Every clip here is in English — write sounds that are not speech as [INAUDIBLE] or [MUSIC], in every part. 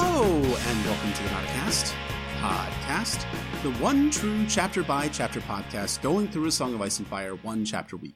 Hello, and welcome to the Nauticast podcast, the one true chapter by chapter podcast going through a Song of Ice and Fire one chapter a week.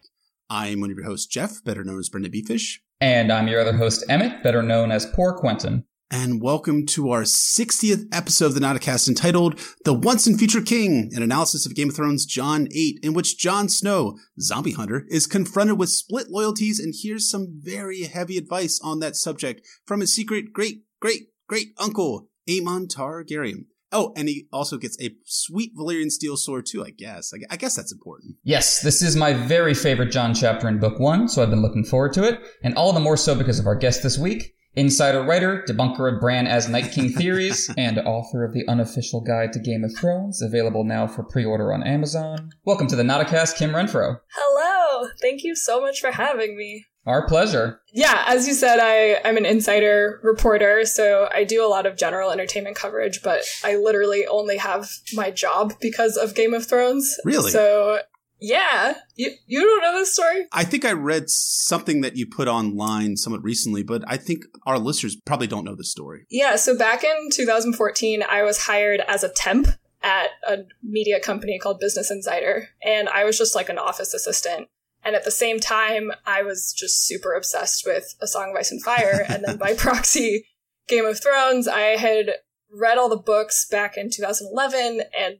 I'm one of your hosts, Jeff, better known as Brendan Beefish. And I'm your other host, Emmett, better known as Poor Quentyn. And welcome to our 60th episode of the Nauticast entitled The Once and Future King, an analysis of Game of Thrones Jon 8, in which Jon Snow, zombie hunter, is confronted with split loyalties and hears some very heavy advice on that subject from his secret great, great, great uncle, Aemon Targaryen. Oh, and he also gets a sweet Valyrian steel sword too, I guess. I guess that's important. Yes, this is my very favorite Jon chapter in book one, so I've been looking forward to it. And all the more so because of our guest this week, insider writer, debunker of Bran as Night King theories, [LAUGHS] and author of the unofficial guide to Game of Thrones, available now for pre-order on Amazon. Welcome to the Nauticast, Kim Renfro. Hello! Thank you so much for having me. Our pleasure. Yeah, as you said, I, I'm an insider reporter, so I do a lot of general entertainment coverage, but I literally only have my job because of Game of Thrones. Really? So, yeah. You, you don't know this story? I think I read something that you put online somewhat recently, but I think our listeners probably don't know the story. Yeah, so back in 2014, I was hired as a temp at a media company called Business Insider, and I was just like an office assistant. And at the same time, I was just super obsessed with A Song of Ice and Fire. and then by [LAUGHS] proxy, Game of Thrones. I had read all the books back in 2011 and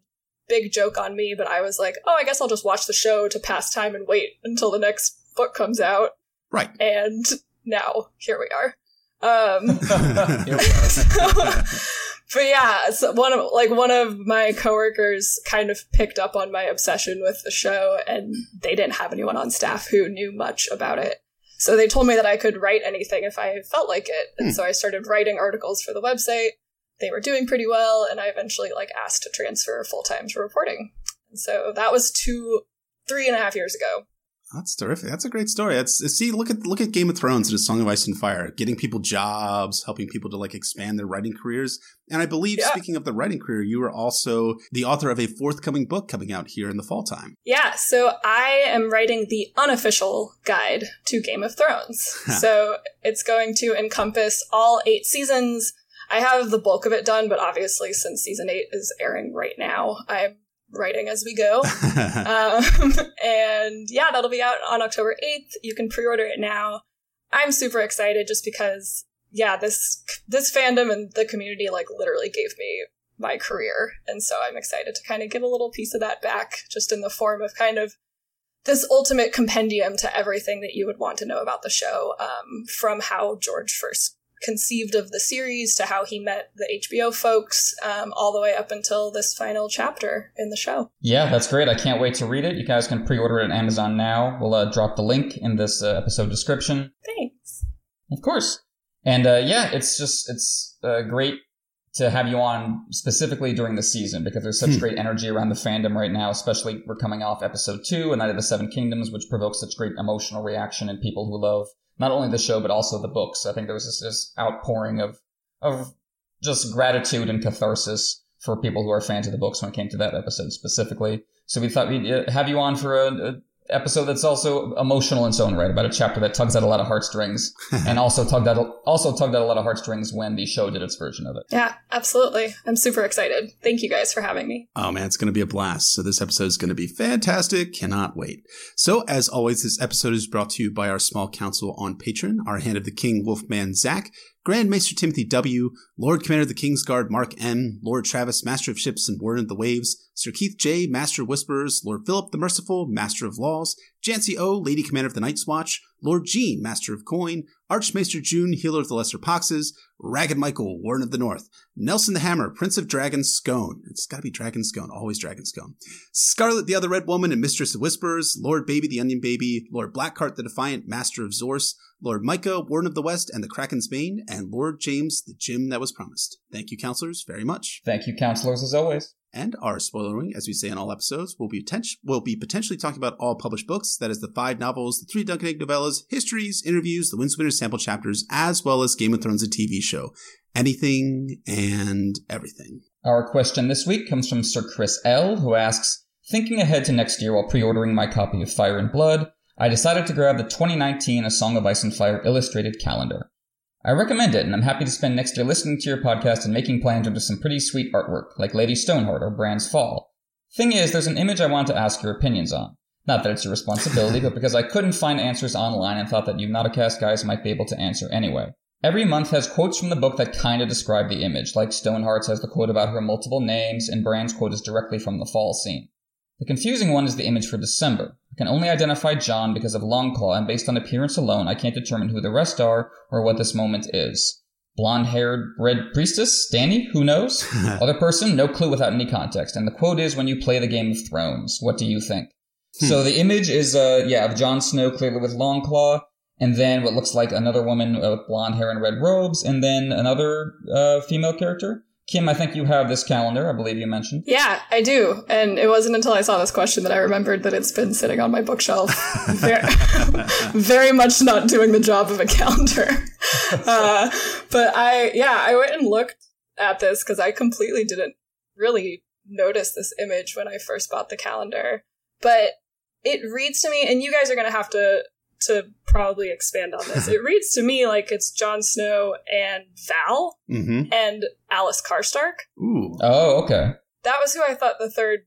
big joke on me, but I was like, oh, I guess I'll just watch the show to pass time and wait until the next book comes out. Right. And now here we are. Um, [LAUGHS] so, [LAUGHS] but yeah, so one of like one of my coworkers kind of picked up on my obsession with the show, and they didn't have anyone on staff who knew much about it. So they told me that I could write anything if I felt like it, and hmm. so I started writing articles for the website. They were doing pretty well, and I eventually like asked to transfer full time to reporting. And so that was two, three and a half years ago. That's terrific. That's a great story. That's see, look at look at Game of Thrones and A Song of Ice and Fire, getting people jobs, helping people to like expand their writing careers. And I believe, yeah. speaking of the writing career, you are also the author of a forthcoming book coming out here in the fall time. Yeah, so I am writing the unofficial guide to Game of Thrones. [LAUGHS] so it's going to encompass all eight seasons. I have the bulk of it done, but obviously, since season eight is airing right now, I'm writing as we go. [LAUGHS] um, and yeah, that'll be out on October 8th. You can pre-order it now. I'm super excited just because yeah, this this fandom and the community like literally gave me my career. And so I'm excited to kind of give a little piece of that back just in the form of kind of this ultimate compendium to everything that you would want to know about the show um, from how George first conceived of the series to how he met the HBO folks, um, all the way up until this final chapter in the show. Yeah, that's great. I can't wait to read it. You guys can pre order it on Amazon now. We'll uh, drop the link in this uh, episode description. Thanks. Of course. And uh, yeah, it's just, it's uh, great to have you on specifically during the season because there's such hmm. great energy around the fandom right now, especially we're coming off episode two, A Knight of the Seven Kingdoms, which provokes such great emotional reaction in people who love not only the show but also the books. I think there was this, this outpouring of of just gratitude and catharsis for people who are fans of the books when it came to that episode specifically. So we thought we'd uh, have you on for a, a episode that's also emotional in its own right about a chapter that tugs at a lot of heartstrings [LAUGHS] and also tugged at also tugged at a lot of heartstrings when the show did its version of it. Yeah, absolutely. I'm super excited. Thank you guys for having me. Oh man, it's going to be a blast. So this episode is going to be fantastic. Cannot wait. So as always, this episode is brought to you by our small council on Patreon, our hand of the king Wolfman Zach, Grand Maester Timothy W., Lord Commander of the King's Guard Mark M., Lord Travis, Master of Ships and Warden of the Waves, Sir Keith J., Master of Whisperers, Lord Philip the Merciful, Master of Laws, Jancy O., Lady Commander of the Night's Watch, Lord G, Master of Coin, Archmaester June, Healer of the Lesser Poxes, Ragged Michael, Warden of the North, Nelson the Hammer, Prince of Dragon Scone. It's gotta be Dragon Scone, always Dragon Scone. Scarlet the Other Red Woman and Mistress of Whispers, Lord Baby the Onion Baby, Lord Blackheart the Defiant, Master of Zorse, Lord Micah, Warden of the West and the Kraken's Bane, and Lord James, the Gem that was promised. Thank you, counselors, very much. Thank you, counselors, as always and our spoilering, as we say in all episodes, will be, poten- will be potentially talking about all published books. That is the five novels, the three Dunk and Egg novellas, histories, interviews, the Winds of Winter sample chapters, as well as Game of Thrones, a TV show. Anything and everything. Our question this week comes from Sir Chris L., who asks, Thinking ahead to next year while pre-ordering my copy of Fire and Blood, I decided to grab the 2019 A Song of Ice and Fire illustrated calendar. I recommend it, and I'm happy to spend next year listening to your podcast and making plans into some pretty sweet artwork, like Lady Stoneheart or Bran's Fall. Thing is, there's an image I want to ask your opinions on. Not that it's your responsibility, but because I couldn't find answers online and thought that you Nauticast guys might be able to answer anyway. Every month has quotes from the book that kinda describe the image, like Stoneheart's has the quote about her multiple names, and Bran's quote is directly from the fall scene. The confusing one is the image for December. I can only identify John because of Longclaw, and based on appearance alone, I can't determine who the rest are or what this moment is. Blonde haired red priestess? Dany? Who knows? [LAUGHS] Other person? No clue without any context. And the quote is when you play the Game of Thrones. What do you think? Hmm. So the image is, uh, yeah, of Jon Snow clearly with Longclaw, and then what looks like another woman with blonde hair and red robes, and then another uh, female character. Kim, I think you have this calendar. I believe you mentioned. Yeah, I do. And it wasn't until I saw this question that I remembered that it's been sitting on my bookshelf. [LAUGHS] very, [LAUGHS] very much not doing the job of a calendar. [LAUGHS] Uh, but I, yeah, I went and looked at this because I completely didn't really notice this image when I first bought the calendar. But it reads to me, and you guys are going to have to to probably expand on this. [LAUGHS] it reads to me like it's Jon Snow and Val mm-hmm. and Alys Karstark. Ooh. Oh, okay. That was who I thought the third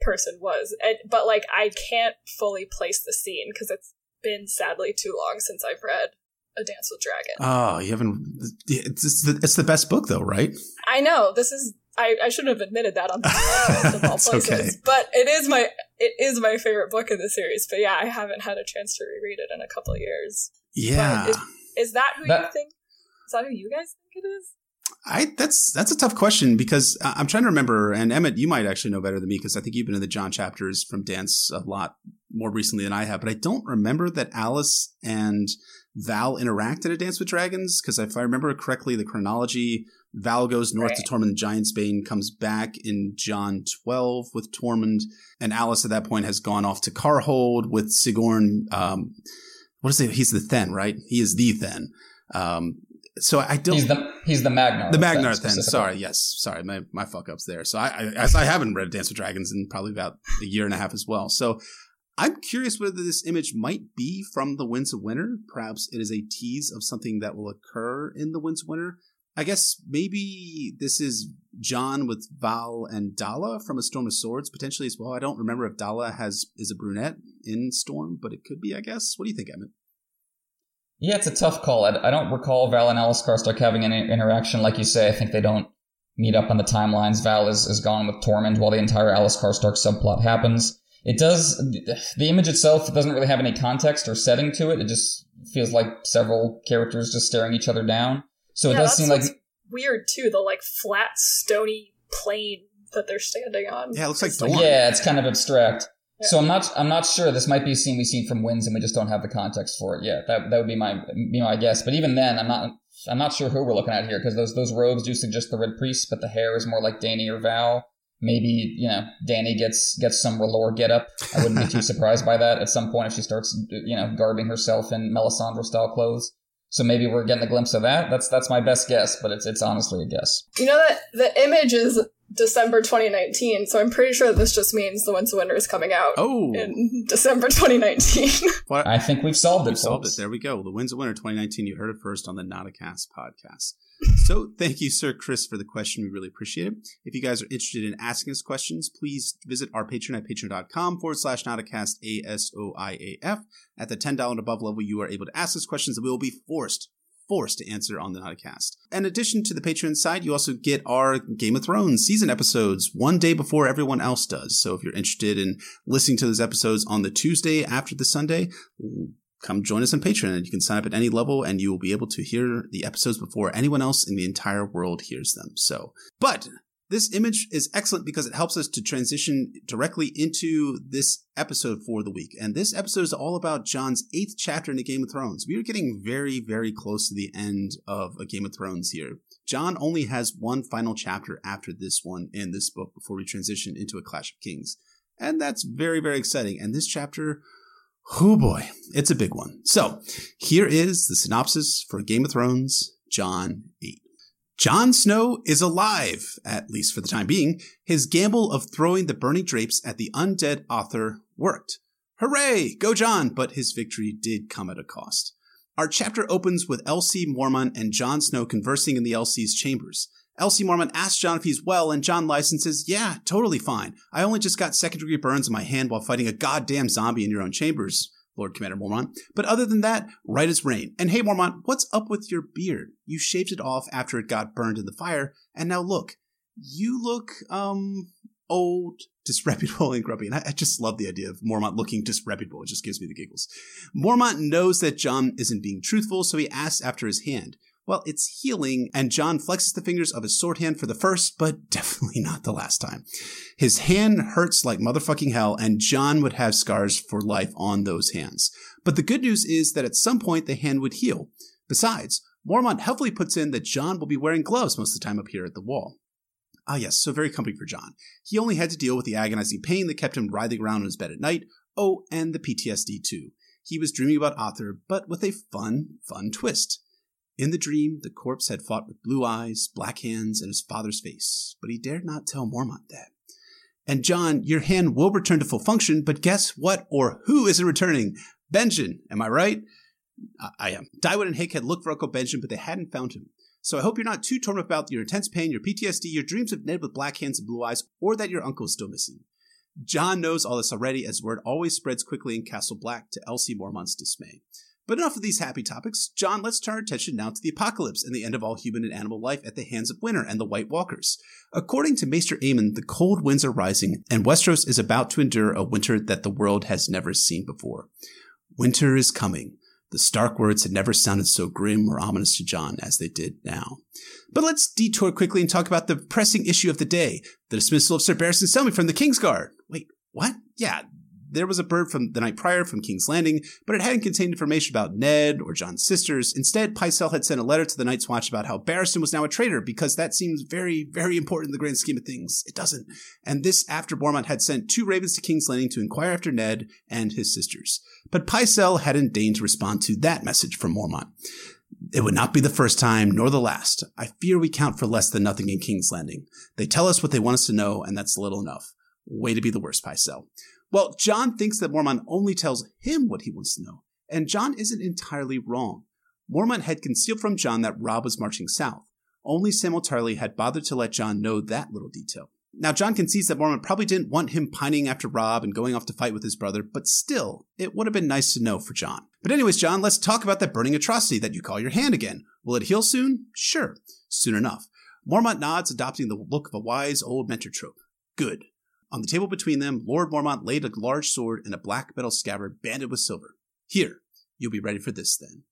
person was. And, but like I can't fully place the scene because it's been sadly too long since I've read A Dance with Dragon. Oh, you haven't. It's, it's, the, it's the best book though, right? I know. This is I, I shouldn't have admitted that on the [LAUGHS] podcast of all places. Okay. But it is my it is my favorite book in the series. But yeah, I haven't had a chance to reread it in a couple of years. Yeah. Is, is, that who that, you think? Is that who you guys think it is? I that's that's a tough question because I'm trying to remember, and Emmett, you might actually know better than me because I think you've been in the John chapters from Dance a lot more recently than I have. But I don't remember that Alys and Val interact at a Dance with Dragons because if I remember correctly, the chronology Val goes north right. to Tormund Giantsbane, comes back in John 12 with Tormund, and Alys at that point has gone off to Karhold with Sigorn. Um, what is it? He's the Thenn, right? He is the Thenn. Um, so I don't. He's the he's the Magnar. The Magnar then. Sorry, yes, sorry, my my fuck ups there. So I I, I haven't read Dance with Dragons in probably about a year and a half as well. So I'm curious whether this image might be from the Winds of Winter. Perhaps it is a tease of something that will occur in the Winds of Winter. I guess maybe this is John with Val and Dalla from A Storm of Swords potentially as well. I don't remember if Dalla has is a brunette in Storm, but it could be. I guess. What do you think, Emmett? Yeah, it's a tough call. I, I don't recall Val and Alys Karstark having any interaction. Like you say, I think they don't meet up on the timelines. Val is, is gone with Tormund while the entire Alys Karstark subplot happens. It does, the image itself doesn't really have any context or setting to it. It just feels like several characters just staring each other down. So it does seem like weird too. The like flat, stony plain that they're standing on. Yeah, it looks like Dorne. Yeah, it's kind of abstract. Yeah. So I'm not I'm not sure. This might be a scene we've seen from Winds, and we just don't have the context for it yet. That that would be my be my guess. But even then, I'm not I'm not sure who we're looking at here because those those robes do suggest the Red Priest, but the hair is more like Dany or Val. Maybe you know Dany gets gets some R'hllor get up. I wouldn't be too [LAUGHS] surprised by that at some point if she starts you know garbing herself in Melisandre style clothes. So maybe we're getting a glimpse of that. That's that's my best guess, but it's it's honestly a guess. You know that the image is December 2019, so I'm pretty sure this just means the Winds of Winter is coming out oh. in December 2019. [LAUGHS] I think we've solved it. We've solved it. There we go. The Winds of Winter 2019. You heard it first on the Nauticast podcast. So thank you, Sir Chris, for the question. We really appreciate it. If you guys are interested in asking us questions, please visit our Patreon at patreon.com forward slash Nauticast A-S-O-I-A-F. At the $10 and above level, you are able to ask us questions that we will be forced forced to answer on the Nauticast. In addition to the Patreon side, you also get our Game of Thrones season episodes one day before everyone else does. So if you're interested in listening to those episodes on the Tuesday after the Sunday, come join us on Patreon and you can sign up at any level and you will be able to hear the episodes before anyone else in the entire world hears them. So, but this image is excellent because it helps us to transition directly into this episode for the week. And this episode is all about John's eighth chapter in the Game of Thrones. We are getting very, very close to the end of a Game of Thrones here. John only has one final chapter after this one in this book before we transition into a Clash of Kings. And that's very, very exciting. And this chapter Oh boy, it's a big one. So here is the synopsis for Game of Thrones, John 8. Jon Snow is alive, at least for the time being. His gamble of throwing the burning drapes at the undead Othor worked. Hooray! Go Jon! But his victory did come at a cost. Our chapter opens with LC Mormont and Jon Snow conversing in the LC's chambers. LC Mormont asks Jon if he's well, and Jon Lyson says, Yeah, totally fine. I only just got second degree burns in my hand while fighting a goddamn zombie in your own chambers, Lord Commander Mormont. But other than that, right as rain. And hey, Mormont, what's up with your beard? You shaved it off after it got burned in the fire, and now look. You look, um, old, [LAUGHS] disreputable, and grumpy. And I, I, just love the idea of Mormont looking disreputable. It just gives me the giggles. Mormont knows that John isn't being truthful, so he asks after his hand. Well, it's healing, and John flexes the fingers of his sword hand for the first, but [LAUGHS] definitely not the last time. His hand hurts like motherfucking hell, and John would have scars for life on those hands. But the good news is that at some point the hand would heal. Besides, Mormont helpfully puts in that John will be wearing gloves most of the time up here at the wall. Ah, yes, so very comforting for Jon. He only had to deal with the agonizing pain that kept him writhing around in his bed at night. Oh, and the PTSD too. He was dreaming about Othor, but with a fun, fun twist. In the dream, the corpse had fought with blue eyes, black hands, and his father's face, but he dared not tell Mormont that. And John, your hand will return to full function, but guess what or who isn't returning? Benjen, am I right? I, am. Tywin and Hick had looked for Uncle Benjen, but they hadn't found him. So I hope you're not too torn about your intense pain, your PTSD, your dreams of Ned with black hands and blue eyes, or that your uncle is still missing. John knows all this already, as word always spreads quickly in Castle Black to LC Mormont's dismay. But enough of these happy topics. John, let's turn our attention now to the apocalypse and the end of all human and animal life at the hands of winter and the White Walkers. According to Maester Aemon, the cold winds are rising, and Westeros is about to endure a winter that the world has never seen before. Winter is coming. The Stark words had never sounded so grim or ominous to John as they did now. But let's detour quickly and talk about the pressing issue of the day the dismissal of Sir Barristan Selmy from the Kingsguard. Wait, what? Yeah, there was a bird from the night prior from King's Landing, but it hadn't contained information about Ned or Jon's sisters. Instead, Pycelle had sent a letter to the Night's Watch about how Barristan was now a traitor because that seems very, very important in the grand scheme of things. It doesn't. And this after Mormont had sent two ravens to King's Landing to inquire after Ned and his sisters. But Pycelle hadn't deigned to respond to that message from Mormont. It would not be the first time, nor the last. I fear we count for less than nothing in King's Landing. They tell us what they want us to know, and that's little enough. Way to be the worst, Pycelle. Well, John thinks that Mormont only tells him what he wants to know, and John isn't entirely wrong. Mormont had concealed from John that Robb was marching south. Only Samwell Tarly had bothered to let John know that little detail. Now, Jon concedes that Mormont probably didn't want him pining after Robb and going off to fight with his brother, but still, it would have been nice to know for John. But anyways, John, let's talk about that burning atrocity that you call your hand again. Will it heal soon? Sure, soon enough. Mormont nods, adopting the look of a wise old mentor trope. Good. On the table between them, Lord Mormont laid a large sword in a black metal scabbard banded with silver. Here, you'll be ready for this then.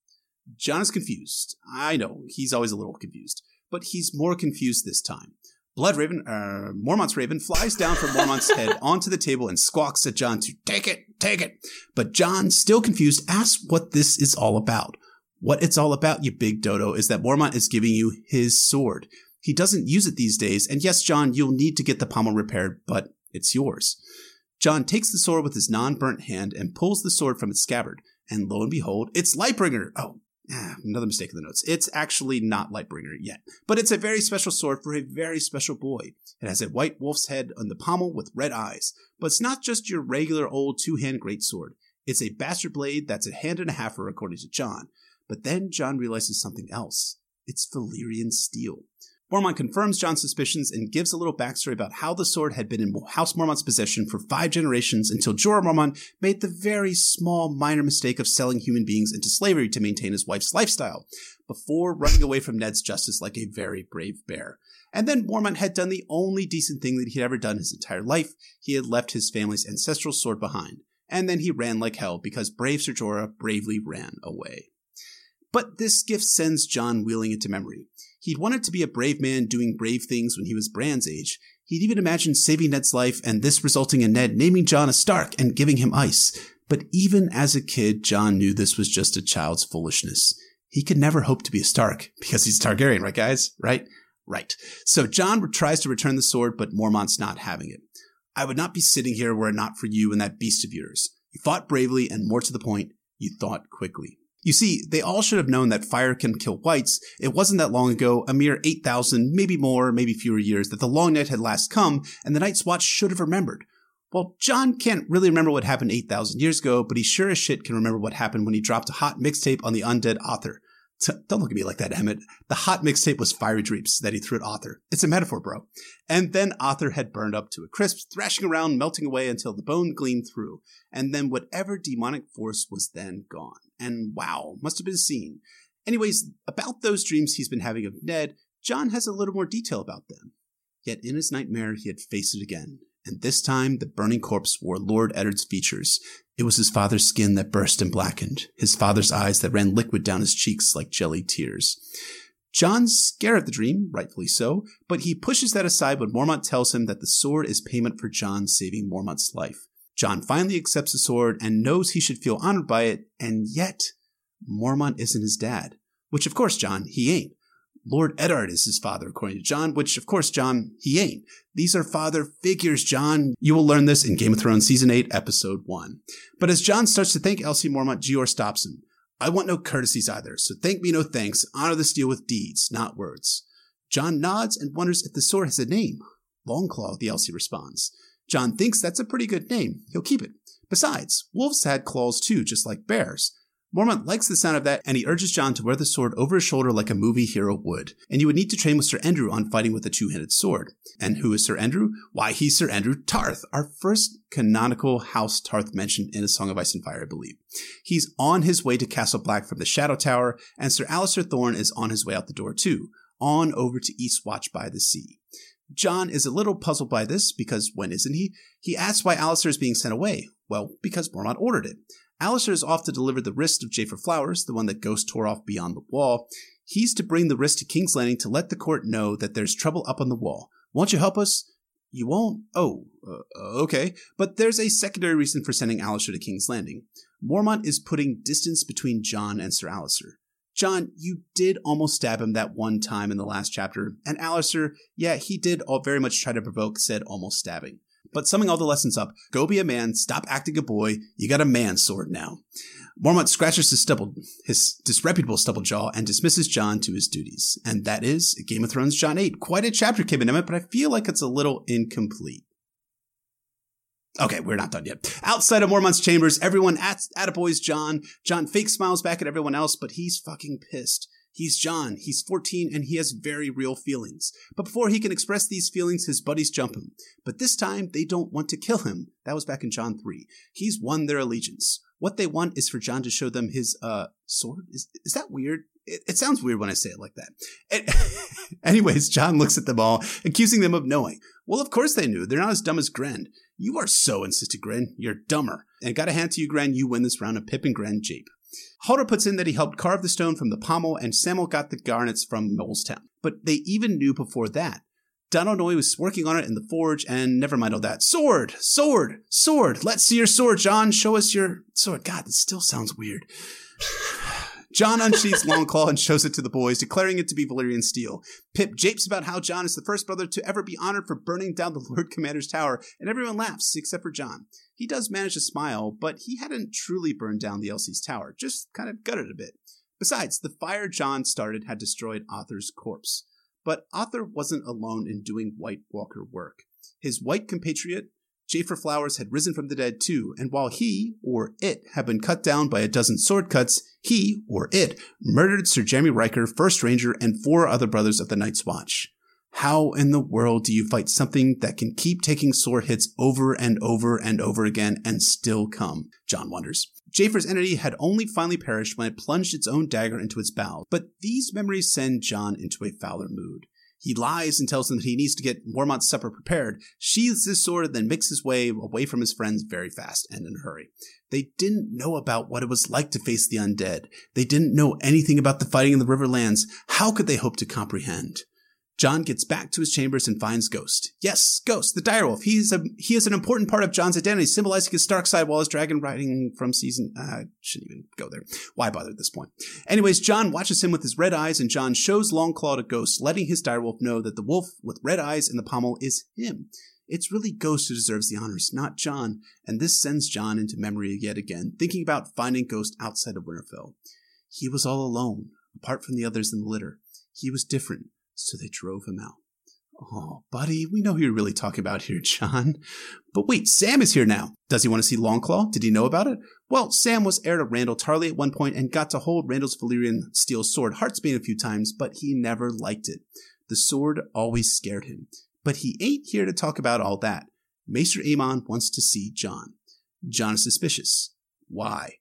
John is confused. I know, he's always a little confused. But he's more confused this time. Blood Raven, uh, Mormont's Raven flies down from Mormont's head [LAUGHS] onto the table and squawks at John to take it, take it. But John, still confused, asks what this is all about. What it's all about, you big dodo, is that Mormont is giving you his sword. He doesn't use it these days, and yes, John, you'll need to get the pommel repaired, but it's yours. John takes the sword with his non burnt hand and pulls the sword from its scabbard, and lo and behold, it's Lightbringer. Oh, ah, another mistake in the notes. It's actually not Lightbringer yet, but it's a very special sword for a very special boy. It has a white wolf's head on the pommel with red eyes, but it's not just your regular old two hand greatsword. It's a bastard blade that's a hand and a halfer, according to John. But then John realizes something else. It's Valyrian steel. Mormont confirms John's suspicions and gives a little backstory about how the sword had been in House Mormont's possession for five generations until Jorah Mormont made the very small, minor mistake of selling human beings into slavery to maintain his wife's lifestyle, before running away from Ned's justice like a very brave bear. And then Mormont had done the only decent thing that he'd ever done his entire life. He had left his family's ancestral sword behind. And then he ran like hell because brave Ser Jorah bravely ran away. But this gift sends John wheeling into memory. He'd wanted to be a brave man doing brave things when he was Bran's age. He'd even imagined saving Ned's life and this resulting in Ned naming Jon a Stark and giving him ice. But even as a kid, Jon knew this was just a child's foolishness. He could never hope to be a Stark [LAUGHS] because he's Targaryen, right, guys? Right? Right. So Jon tries to return the sword, but Mormont's not having it. I would not be sitting here were it not for you and that beast of yours. You fought bravely and more to the point, you thought quickly. You see, they all should have known that fire can kill whites. It wasn't that long ago, a mere 8,000, maybe more, maybe fewer years, that the long night had last come, and the Night's Watch should have remembered. Well, John can't really remember what happened 8,000 years ago, but he sure as shit can remember what happened when he dropped a hot mixtape on the undead Othor. Don't look at me like that, Emmett. The hot mixtape was fiery dreams that he threw at Othor. It's a metaphor, bro. And then Othor had burned up to a crisp, thrashing around, melting away until the bone gleamed through. And then whatever demonic force was then gone. And wow, must have been seen. Anyways, about those dreams he's been having of Ned, John has a little more detail about them. Yet in his nightmare, he had faced it again. And this time, the burning corpse wore Lord Eddard's features. It was his father's skin that burst and blackened, his father's eyes that ran liquid down his cheeks like jelly tears. John's scared at the dream, rightfully so, but he pushes that aside when Mormont tells him that the sword is payment for John saving Mormont's life. John finally accepts the sword and knows he should feel honored by it, and yet Mormont isn't his dad. Which, of course, John, he ain't. Lord Eddard is his father, according to John, which, of course, John, he ain't. These are father figures, John. You will learn this in Game of Thrones Season 8, Episode 1. But as John starts to thank LC Mormont, Jeor stops him. I want no courtesies either, so thank me no thanks. Honor this deal with deeds, not words. John nods and wonders if the sword has a name. Longclaw, the LC responds. John thinks that's a pretty good name. He'll keep it. Besides, wolves had claws too, just like bears. Mormont likes the sound of that, and he urges John to wear the sword over his shoulder like a movie hero would. And you would need to train with Sir Endrew on fighting with a two-handed sword. And who is Sir Endrew? Why, he's Sir Endrew Tarth, our first canonical House Tarth mentioned in A Song of Ice and Fire, I believe. He's on his way to Castle Black from the Shadow Tower, and Sir Alliser Thorne is on his way out the door too, on over to Eastwatch by the Sea. John is a little puzzled by this because when isn't he? He asks why Alliser is being sent away. Well, because Mormont ordered it. Alliser is off to deliver the wrist of Jafer Flowers, the one that Ghost tore off beyond the wall. He's to bring the wrist to King's Landing to let the court know that there's trouble up on the wall. Won't you help us? You won't? Oh, uh, okay. But there's a secondary reason for sending Alliser to King's Landing. Mormont is putting distance between John and Sir Alliser. John, you did almost stab him that one time in the last chapter, and Alliser, yeah, he did all very much try to provoke said almost stabbing. But summing all the lessons up, go be a man, stop acting a boy, you got a man sword now. Mormont scratches his stubble, his disreputable stubble jaw and dismisses John to his duties. And that is Game of Thrones John 8. Quite a chapter came in but I feel like it's a little incomplete. Okay, we're not done yet. Outside of Mormont's chambers, everyone at Attaboy's John. John fake smiles back at everyone else, but he's fucking pissed. He's John, he's 14, and he has very real feelings. But before he can express these feelings, his buddies jump him. But this time, they don't want to kill him. That was back in John 3. He's won their allegiance. What they want is for John to show them his, uh, sword? Is, is that weird? It, it sounds weird when I say it like that. [LAUGHS] Anyways, John looks at them all, accusing them of knowing. Well, of course they knew. They're not as dumb as Grenn. You are so, insisted Grenn. You're dumber. And got a hand to you, Grenn. You win this round of Pip and Grenn Jape. Halder puts in that he helped carve the stone from the pommel, and Samwell got the garnets from Molestown. But they even knew before that. Donal Noye was working on it in the forge, and never mind all that. Sword! Sword! Sword! Let's see your sword, John! Show us your sword. God, this still sounds weird. John unsheathes Longclaw and shows it to the boys, declaring it to be Valyrian steel. Pip japes about how John is the first brother to ever be honored for burning down the Lord Commander's tower, and everyone laughs except for Jon. He does manage to smile, but he hadn't truly burned down the LC's tower, just kind of gutted a bit. Besides, the fire John started had destroyed Othor's corpse. But Othor wasn't alone in doing White Walker work. His white compatriot, Jafer Flowers had risen from the dead too, and while he, or it, had been cut down by a dozen sword cuts, he, or it, murdered Sir Jaremy Rykker, First Ranger, and four other brothers of the Night's Watch. How in the world do you fight something that can keep taking sword hits over and over and over again and still come? John wonders. Jafer's entity had only finally perished when it plunged its own dagger into its bowels, but these memories send John into a fouler mood. He lies and tells them that he needs to get Mormont's supper prepared, sheathes his sword, then makes his way away from his friends very fast and in a hurry. They didn't know about what it was like to face the undead. They didn't know anything about the fighting in the Riverlands. How could they hope to comprehend? Jon gets back to his chambers and finds Ghost. Yes, Ghost, the direwolf. He's a he is an important part of John's identity, symbolizing his dark side while his dragon riding from season uh shouldn't even go there. Why bother at this point? Anyways, John watches him with his red eyes, and John shows Longclaw to Ghost, letting his direwolf know that the wolf with red eyes in the pommel is him. It's really Ghost who deserves the honors, not John, and this sends John into memory yet again, thinking about finding Ghost outside of Winterfell. He was all alone, apart from the others in the litter. He was different so they drove him out. Oh, buddy, we know who you're really talking about here, John. But wait, Sam is here now. Does he want to see Longclaw? Did he know about it? Well, Sam was heir to Randyll Tarly at one point and got to hold Randyll's Valyrian steel sword Heartsbane a few times, but he never liked it. The sword always scared him. But he ain't here to talk about all that. Maester Aemon wants to see John. John is suspicious. Why?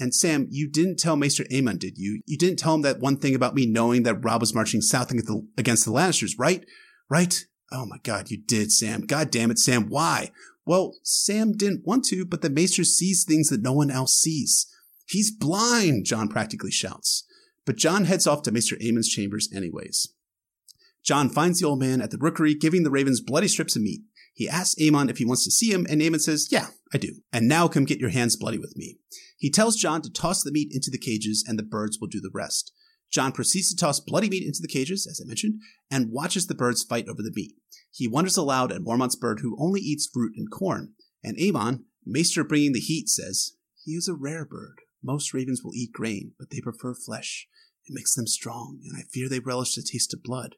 And Sam, you didn't tell Maester Aemon, did you? You didn't tell him that one thing about me knowing that Robb was marching south against the Lannisters, right? Right? Oh my god, you did, Sam. God damn it, Sam. Why? Well, Sam didn't want to, but the Maester sees things that no one else sees. He's blind, John practically shouts. But John heads off to Maester Aemon's chambers anyways. John finds the old man at the rookery, giving the ravens bloody strips of meat. He asks Aemon if he wants to see him, and Aemon says, Yeah, I do. And now come get your hands bloody with me. He tells John to toss the meat into the cages, and the birds will do the rest. John proceeds to toss bloody meat into the cages, as I mentioned, and watches the birds fight over the meat. He wonders aloud at Mormont's bird, who only eats fruit and corn. And Aemon, Maester bringing the heat, says, He is a rare bird. Most ravens will eat grain, but they prefer flesh. It makes them strong, and I fear they relish the taste of blood.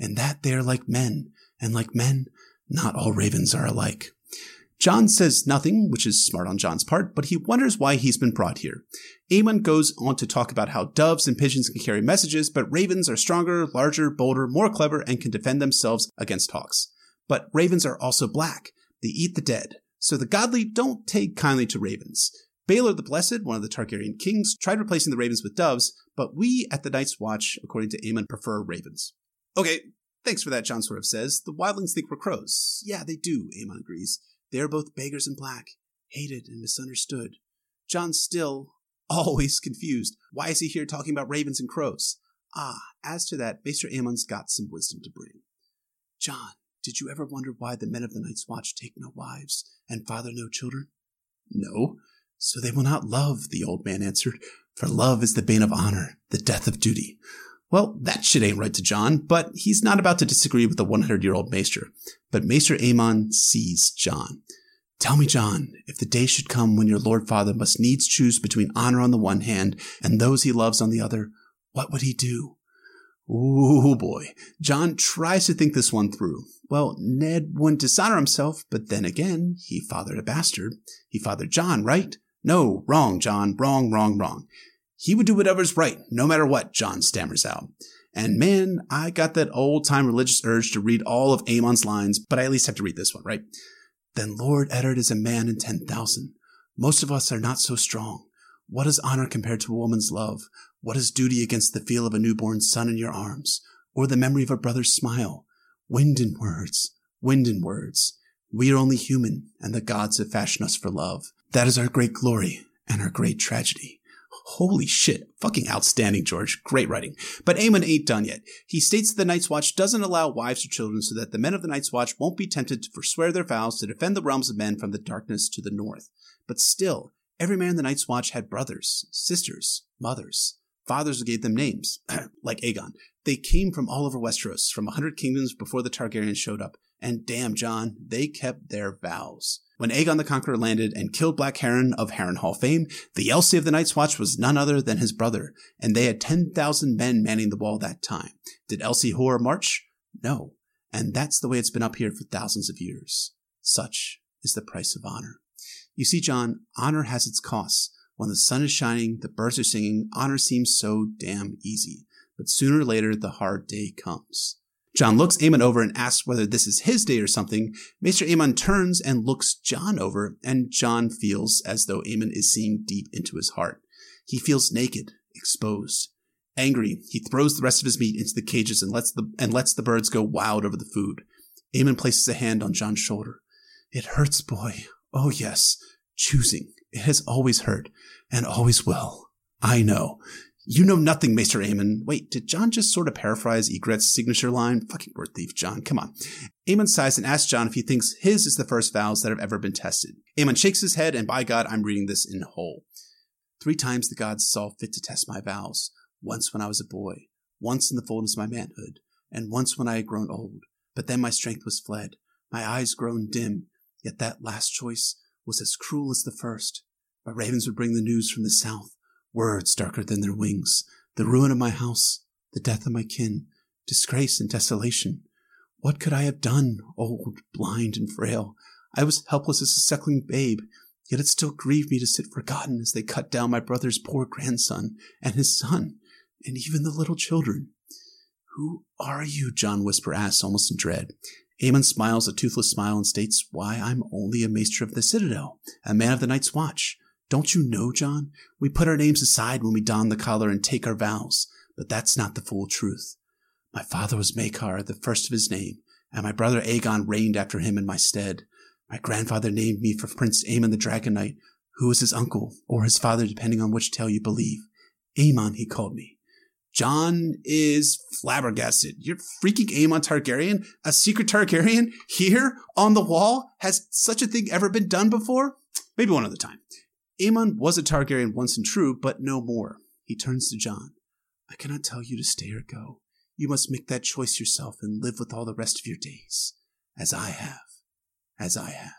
And that they are like men, and like men, not all ravens are alike. John says nothing, which is smart on John's part, but he wonders why he's been brought here. Aemon goes on to talk about how doves and pigeons can carry messages, but ravens are stronger, larger, bolder, more clever, and can defend themselves against hawks. But ravens are also black. They eat the dead. So the godly don't take kindly to ravens. Baelor the Blessed, one of the Targaryen kings, tried replacing the ravens with doves, but we at the Night's Watch, according to Aemon, prefer ravens. Okay, thanks for that, John sort of says. The wildlings think we're crows. Yeah, they do, Aemon agrees. They are both beggars in black, hated and misunderstood. Jon still [LAUGHS] always confused. Why is he here talking about ravens and crows? Ah, as to that, Maester Aemon's got some wisdom to bring. John, did you ever wonder why the men of the Night's Watch take no wives and father no children? No, so they will not love, the old man answered, for love is the bane of honor, the death of duty. Well, that shit ain't right to John, but he's not about to disagree with the 100 year old Maester. But Maester Aemon sees John. Tell me, John, if the day should come when your Lord Father must needs choose between honor on the one hand and those he loves on the other, what would he do? Ooh boy. John tries to think this one through. Well, Ned wouldn't dishonor himself, but then again, he fathered a bastard. He fathered John, right? No, wrong, John. Wrong, wrong, wrong. He would do whatever's right, no matter what, John stammers out. And man, I got that old time religious urge to read all of Aemon's lines, but I at least have to read this one, right? Then Lord Eddard is a man in 10,000. Most of us are not so strong. What is honor compared to a woman's love? What is duty against the feel of a newborn son in your arms? Or the memory of a brother's smile? Wind in words, wind in words. We are only human, and the gods have fashioned us for love. That is our great glory and our great tragedy. Holy shit. Fucking outstanding, George. Great writing. But Aemon ain't done yet. He states that the Night's Watch doesn't allow wives or children so that the men of the Night's Watch won't be tempted to forswear their vows to defend the realms of men from the darkness to the north. But still, every man in the Night's Watch had brothers, sisters, mothers. Fathers who gave them names, [CLEARS THROAT] like Aegon. They came from all over Westeros, from a hundred kingdoms before the Targaryens showed up. And damn, John, they kept their vows. When Aegon the Conqueror landed and killed Black Harren of Harrenhal fame, the LC of the Night's Watch was none other than his brother, and they had 10,000 men manning the wall that time. Did LC Hoare march? No. And that's the way it's been up here for thousands of years. Such is the price of honor. You see, John, honor has its costs. When the sun is shining, the birds are singing, honor seems so damn easy. But sooner or later, the hard day comes. Jon looks Aemon over and asks whether this is his day or something. Maester Aemon turns and looks John over, and John feels as though Aemon is seeing deep into his heart. He feels naked, exposed. Angry, he throws the rest of his meat into the cages and lets the and lets the birds go wild over the food. Aemon places a hand on John's shoulder. It hurts, boy. Oh yes. Choosing. It has always hurt, and always will. I know. You know nothing, Maester Aemon. Wait, did John just sort of paraphrase Ygritte's signature line? Fucking word thief, John. Come on. Aemon sighs and asks John if he thinks his is the first vows that have ever been tested. Aemon shakes his head, and by God, I'm reading this in whole. Three times the gods saw fit to test my vows. Once when I was a boy, once in the fullness of my manhood, and once when I had grown old. But then my strength was fled, my eyes grown dim. Yet that last choice was as cruel as the first. My ravens would bring the news from the south words darker than their wings, the ruin of my house, the death of my kin, disgrace and desolation. What could I have done, old, blind, and frail? I was helpless as a suckling babe, yet it still grieved me to sit forgotten as they cut down my brother's poor grandson, and his son, and even the little children. Who are you? John Whisper asks, almost in dread. Aemon smiles a toothless smile and states, Why, I'm only a maester of the Citadel, a man of the Night's Watch. Don't you know, John? We put our names aside when we don the collar and take our vows, but that's not the full truth. My father was Maekar, the first of his name, and my brother Aegon reigned after him in my stead. My grandfather named me for Prince Aemon the Dragon Knight, who was his uncle, or his father, depending on which tale you believe. Aemon, he called me. John is flabbergasted. You're freaking Aemon Targaryen? A secret Targaryen here on the wall? Has such a thing ever been done before? Maybe one other time. Aemon was a Targaryen once and true, but no more. He turns to John. I cannot tell you to stay or go. You must make that choice yourself and live with all the rest of your days, as I have, as I have.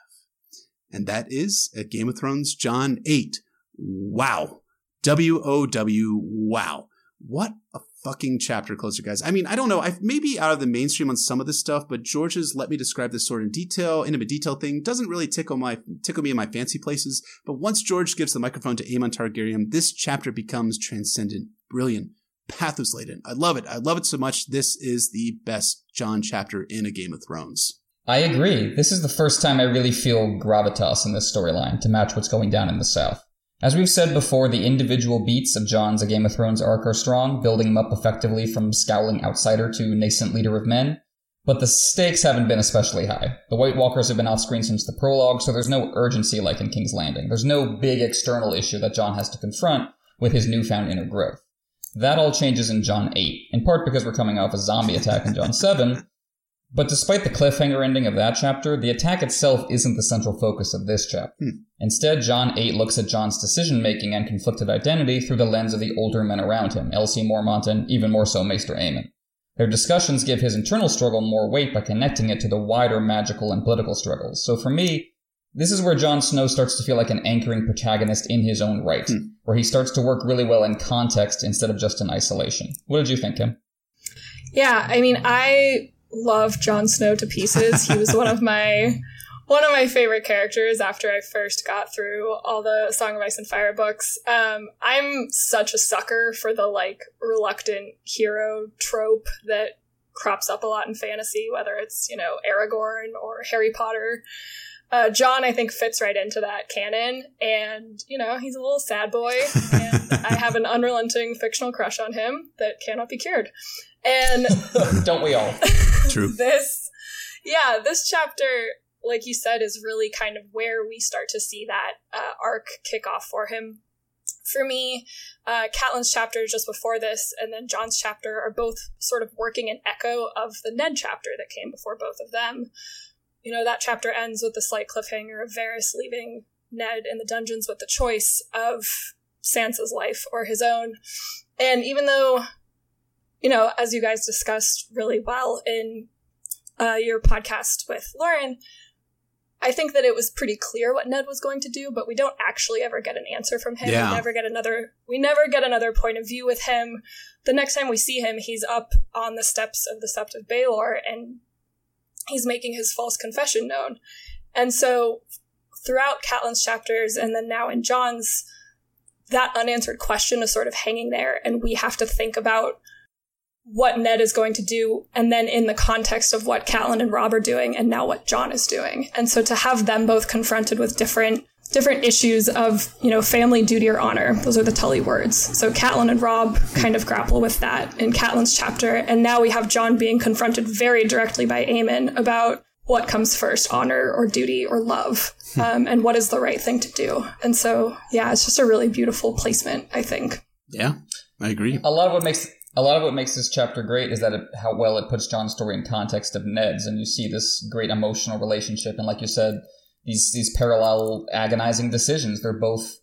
And that is a Game of Thrones John 8. Wow. W O W. Wow. What a fucking chapter closer, guys. I mean, I don't know. I've maybe out of the mainstream on some of this stuff, but George's let me describe this sort in detail, intimate detail thing doesn't really tickle my tickle me in my fancy places. But once George gives the microphone to Aemon Targaryen, this chapter becomes transcendent, brilliant, pathos laden. I love it. I love it so much. This is the best Jon chapter in a Game of Thrones. I agree. This is the first time I really feel gravitas in this storyline to match what's going down in the South. As we've said before, the individual beats of Jon's A Game of Thrones arc are strong, building him up effectively from scowling outsider to nascent leader of men. But the stakes haven't been especially high. The White Walkers have been off screen since the prologue, so there's no urgency like in King's Landing. There's no big external issue that Jon has to confront with his newfound inner growth. That all changes in Jon 8, in part because we're coming off a zombie attack in Jon 7, but despite the cliffhanger ending of that chapter, the attack itself isn't the central focus of this chapter. Hmm. Instead, John 8 looks at John's decision making and conflicted identity through the lens of the older men around him, LC Mormont and even more so Maester Aemon. Their discussions give his internal struggle more weight by connecting it to the wider magical and political struggles. So for me, this is where Jon Snow starts to feel like an anchoring protagonist in his own right, hmm. where he starts to work really well in context instead of just in isolation. What did you think, Kim? Yeah, I mean, I love Jon Snow to pieces. He was one of [LAUGHS] my one of my favorite characters after I first got through all the Song of Ice and Fire books. Um, I'm such a sucker for the like reluctant hero trope that crops up a lot in fantasy, whether it's you know Aragorn or Harry Potter. Uh, Jon, I think, fits right into that canon, and you know he's a little sad boy, and [LAUGHS] I have an unrelenting fictional crush on him that cannot be cured. And [LAUGHS] don't we all? [LAUGHS] True. this, yeah, this chapter, like you said, is really kind of where we start to see that uh, arc kick off for him. For me, uh, Catelyn's chapter just before this, and then John's chapter are both sort of working an echo of the Ned chapter that came before both of them. You know, that chapter ends with the slight cliffhanger of Varys leaving Ned in the dungeons with the choice of Sansa's life or his own. And even though you know, as you guys discussed really well in uh, your podcast with Lauren, I think that it was pretty clear what Ned was going to do, but we don't actually ever get an answer from him. Yeah. We never get another we never get another point of view with him. The next time we see him, he's up on the steps of the Sept of Baelor and he's making his false confession known. And so throughout Catelyn's chapters and then now in John's, that unanswered question is sort of hanging there and we have to think about what Ned is going to do, and then in the context of what Catelyn and Robb are doing, and now what John is doing. And so to have them both confronted with different different issues of you know family duty or honor those are the tully words. So catelyn and rob kind of grapple with that in catelyn's chapter. And now we have john being confronted very directly by Aemon about what comes first honor or duty or love hmm. um, and what is the right thing to do. And so yeah it's just a really beautiful placement i think. Yeah i agree. A lot of what makes a lot of what makes this chapter great is that it, how well it puts John's story in context of Ned's, and you see this great emotional relationship, and like you said, these these parallel agonizing decisions. They're both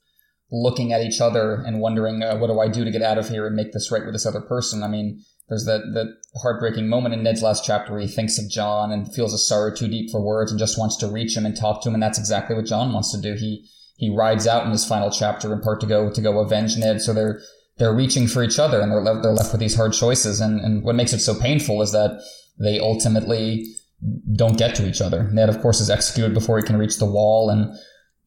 looking at each other and wondering, uh, what do I do to get out of here and make this right with this other person? I mean, there's that that heartbreaking moment in Ned's last chapter where he thinks of John and feels a sorrow too deep for words and just wants to reach him and talk to him, and that's exactly what John wants to do. He he rides out in his final chapter in part to go to go avenge Ned. So they're they're reaching for each other and they're, left, they're left with these hard choices. And, and what makes it so painful is that they ultimately don't get to each other. Ned, of course, is executed before he can reach the wall, and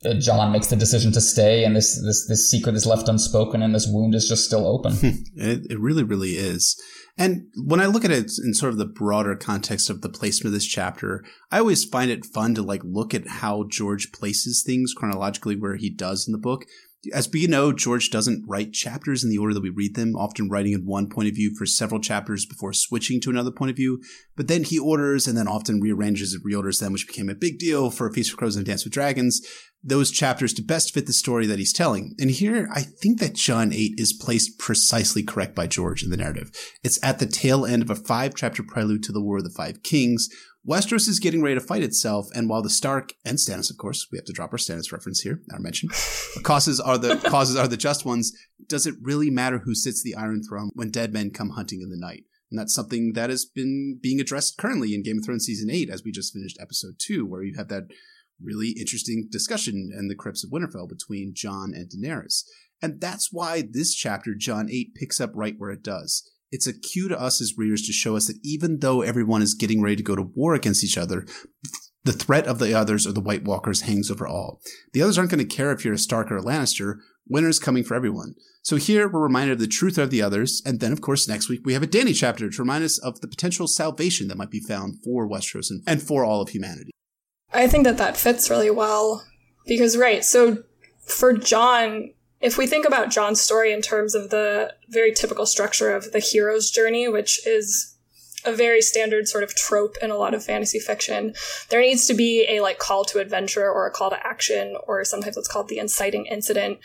uh, John makes the decision to stay, and this this this secret is left unspoken, and this wound is just still open. Hmm. it, it really, really is. And when I look at it in sort of the broader context of the placement of this chapter, I always find it fun to like look at how George places things chronologically where he does in the book. As we know, George doesn't write chapters in the order that we read them, often writing in one point of view for several chapters before switching to another point of view. But then he orders and then often rearranges and reorders them, which became a big deal for A Feast for Crows and Dance with Dragons those chapters to best fit the story that he's telling. And here, I think that Jon 8 is placed precisely correct by George in the narrative. It's at the tail end of a five chapter prelude to the War of the Five Kings. Westeros is getting ready to fight itself, and while the Stark and Stannis, of course, we have to drop our Stannis reference here, our mention, [LAUGHS] causes are the causes are the just ones. Does it really matter who sits the Iron Throne when dead men come hunting in the night? And that's something that has been being addressed currently in Game of Thrones season eight, as we just finished episode two, where you have that really interesting discussion in the Crypts of Winterfell between Jon and Daenerys. And that's why this chapter, Jon 8, picks up right where it does. It's a cue to us as readers to show us that even though everyone is getting ready to go to war against each other, the threat of the others or the White Walkers hangs over all. The others aren't going to care if you're a Stark or a Lannister. Winter's coming for everyone. So here we're reminded of the truth of the others, and then of course next week we have a Dany chapter to remind us of the potential salvation that might be found for Westeros and for all of humanity. I think that that fits really well because, right, so for Jon, if we think about Jon's story in terms of the very typical structure of the hero's journey, which is a very standard sort of trope in a lot of fantasy fiction, there needs to be a like call to adventure or a call to action, or sometimes it's called the inciting incident.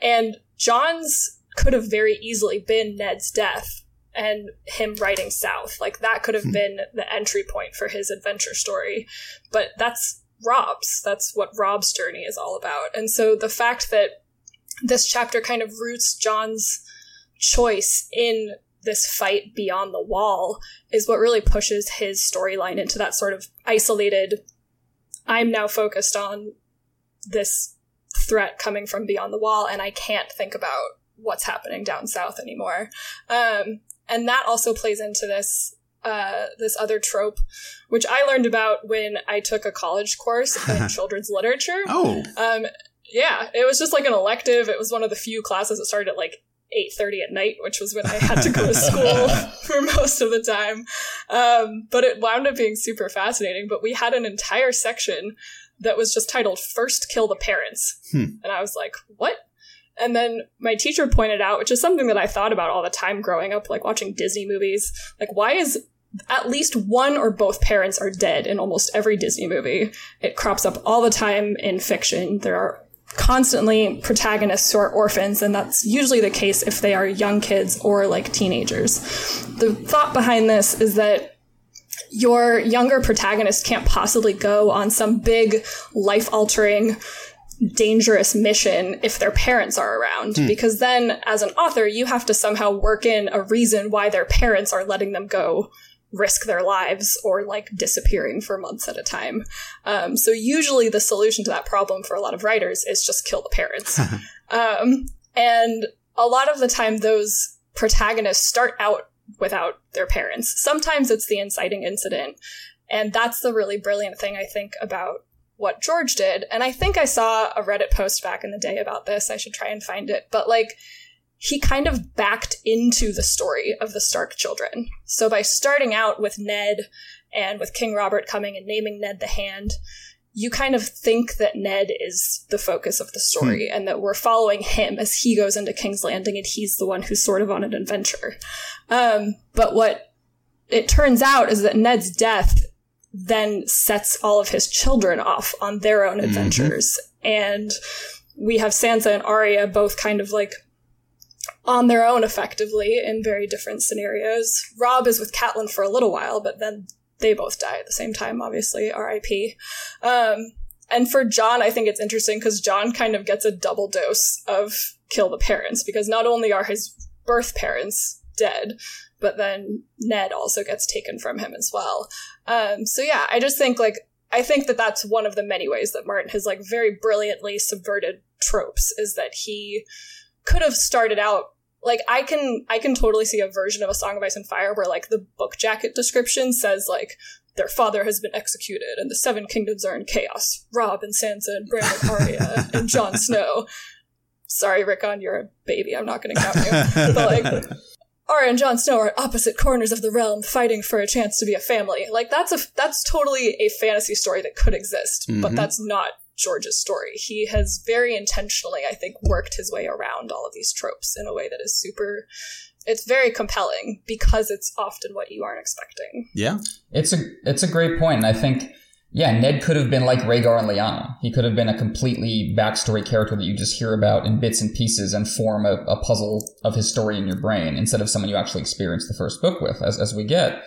And Jon's could have very easily been Ned's death and him riding south. Like that could have hmm. been the entry point for his adventure story. But that's Robb's. That's what Robb's journey is all about. And so the fact that this chapter kind of roots Jon's choice in this fight beyond the wall is what really pushes his storyline into that sort of isolated I'm now focused on this threat coming from beyond the wall and I can't think about what's happening down south anymore. Um, and that also plays into this uh, this other trope, which I learned about when I took a college course in [LAUGHS] children's literature. Oh, um, yeah, it was just like an elective. It was one of the few classes that started at like eight thirty at night, which was when I had to go to [LAUGHS] school [LAUGHS] for most of the time. Um, but it wound up being super fascinating. But we had an entire section that was just titled "First Kill the Parents," hmm. and I was like, "What?" And then my teacher pointed out, which is something that I thought about all the time growing up, like watching Disney movies. Like, why is at least one or both parents are dead in almost every Disney movie? It crops up all the time in fiction. There are constantly protagonists who are orphans, and that's usually the case if they are young kids or like teenagers. The thought behind this is that your younger protagonist can't possibly go on some big life altering dangerous mission if their parents are around hmm. because then as an author you have to somehow work in a reason why their parents are letting them go risk their lives or like disappearing for months at a time um, so usually the solution to that problem for a lot of writers is just kill the parents [LAUGHS] um, and a lot of the time those protagonists start out without their parents sometimes it's the inciting incident and that's the really brilliant thing i think about what George did. And I think I saw a Reddit post back in the day about this. I should try and find it. But like, he kind of backed into the story of the Stark children. So by starting out with Ned and with King Robert coming and naming Ned the Hand, you kind of think that Ned is the focus of the story hmm. and that we're following him as he goes into King's Landing and he's the one who's sort of on an adventure. Um, but what it turns out is that Ned's death then sets all of his children off on their own mm-hmm. adventures. Mm-hmm. And we have Sansa and Arya both kind of like on their own effectively in very different scenarios. Robb is with Catelyn for a little while, but then they both die at the same time, obviously, RIP. Um, and for Jon, I think it's interesting because Jon kind of gets a double dose of kill the parents because not only are his birth parents dead, but then Ned also gets taken from him as well. Um, so yeah, I just think like I think that that's one of the many ways that Martin has like very brilliantly subverted tropes is that he could have started out like I can I can totally see a version of a Song of Ice and Fire where like the book jacket description says like their father has been executed and the seven kingdoms are in chaos. Robb and Sansa and Bran and Arya [LAUGHS] and Jon Snow. Sorry, Rickon, you're a baby. I'm not going to count you. but like, Arya and Jon Snow are at opposite corners of the realm, fighting for a chance to be a family. Like that's a that's totally a fantasy story that could exist, mm-hmm. but that's not George's story. He has very intentionally, I think, worked his way around all of these tropes in a way that is super it's very compelling because it's often what you aren't expecting. Yeah. It's a it's a great point. And I think yeah, Ned could have been like Rhaegar and Lyanna. He could have been a completely backstory character that you just hear about in bits and pieces and form a, a puzzle of his story in your brain instead of someone you actually experience the first book with, as, as we get.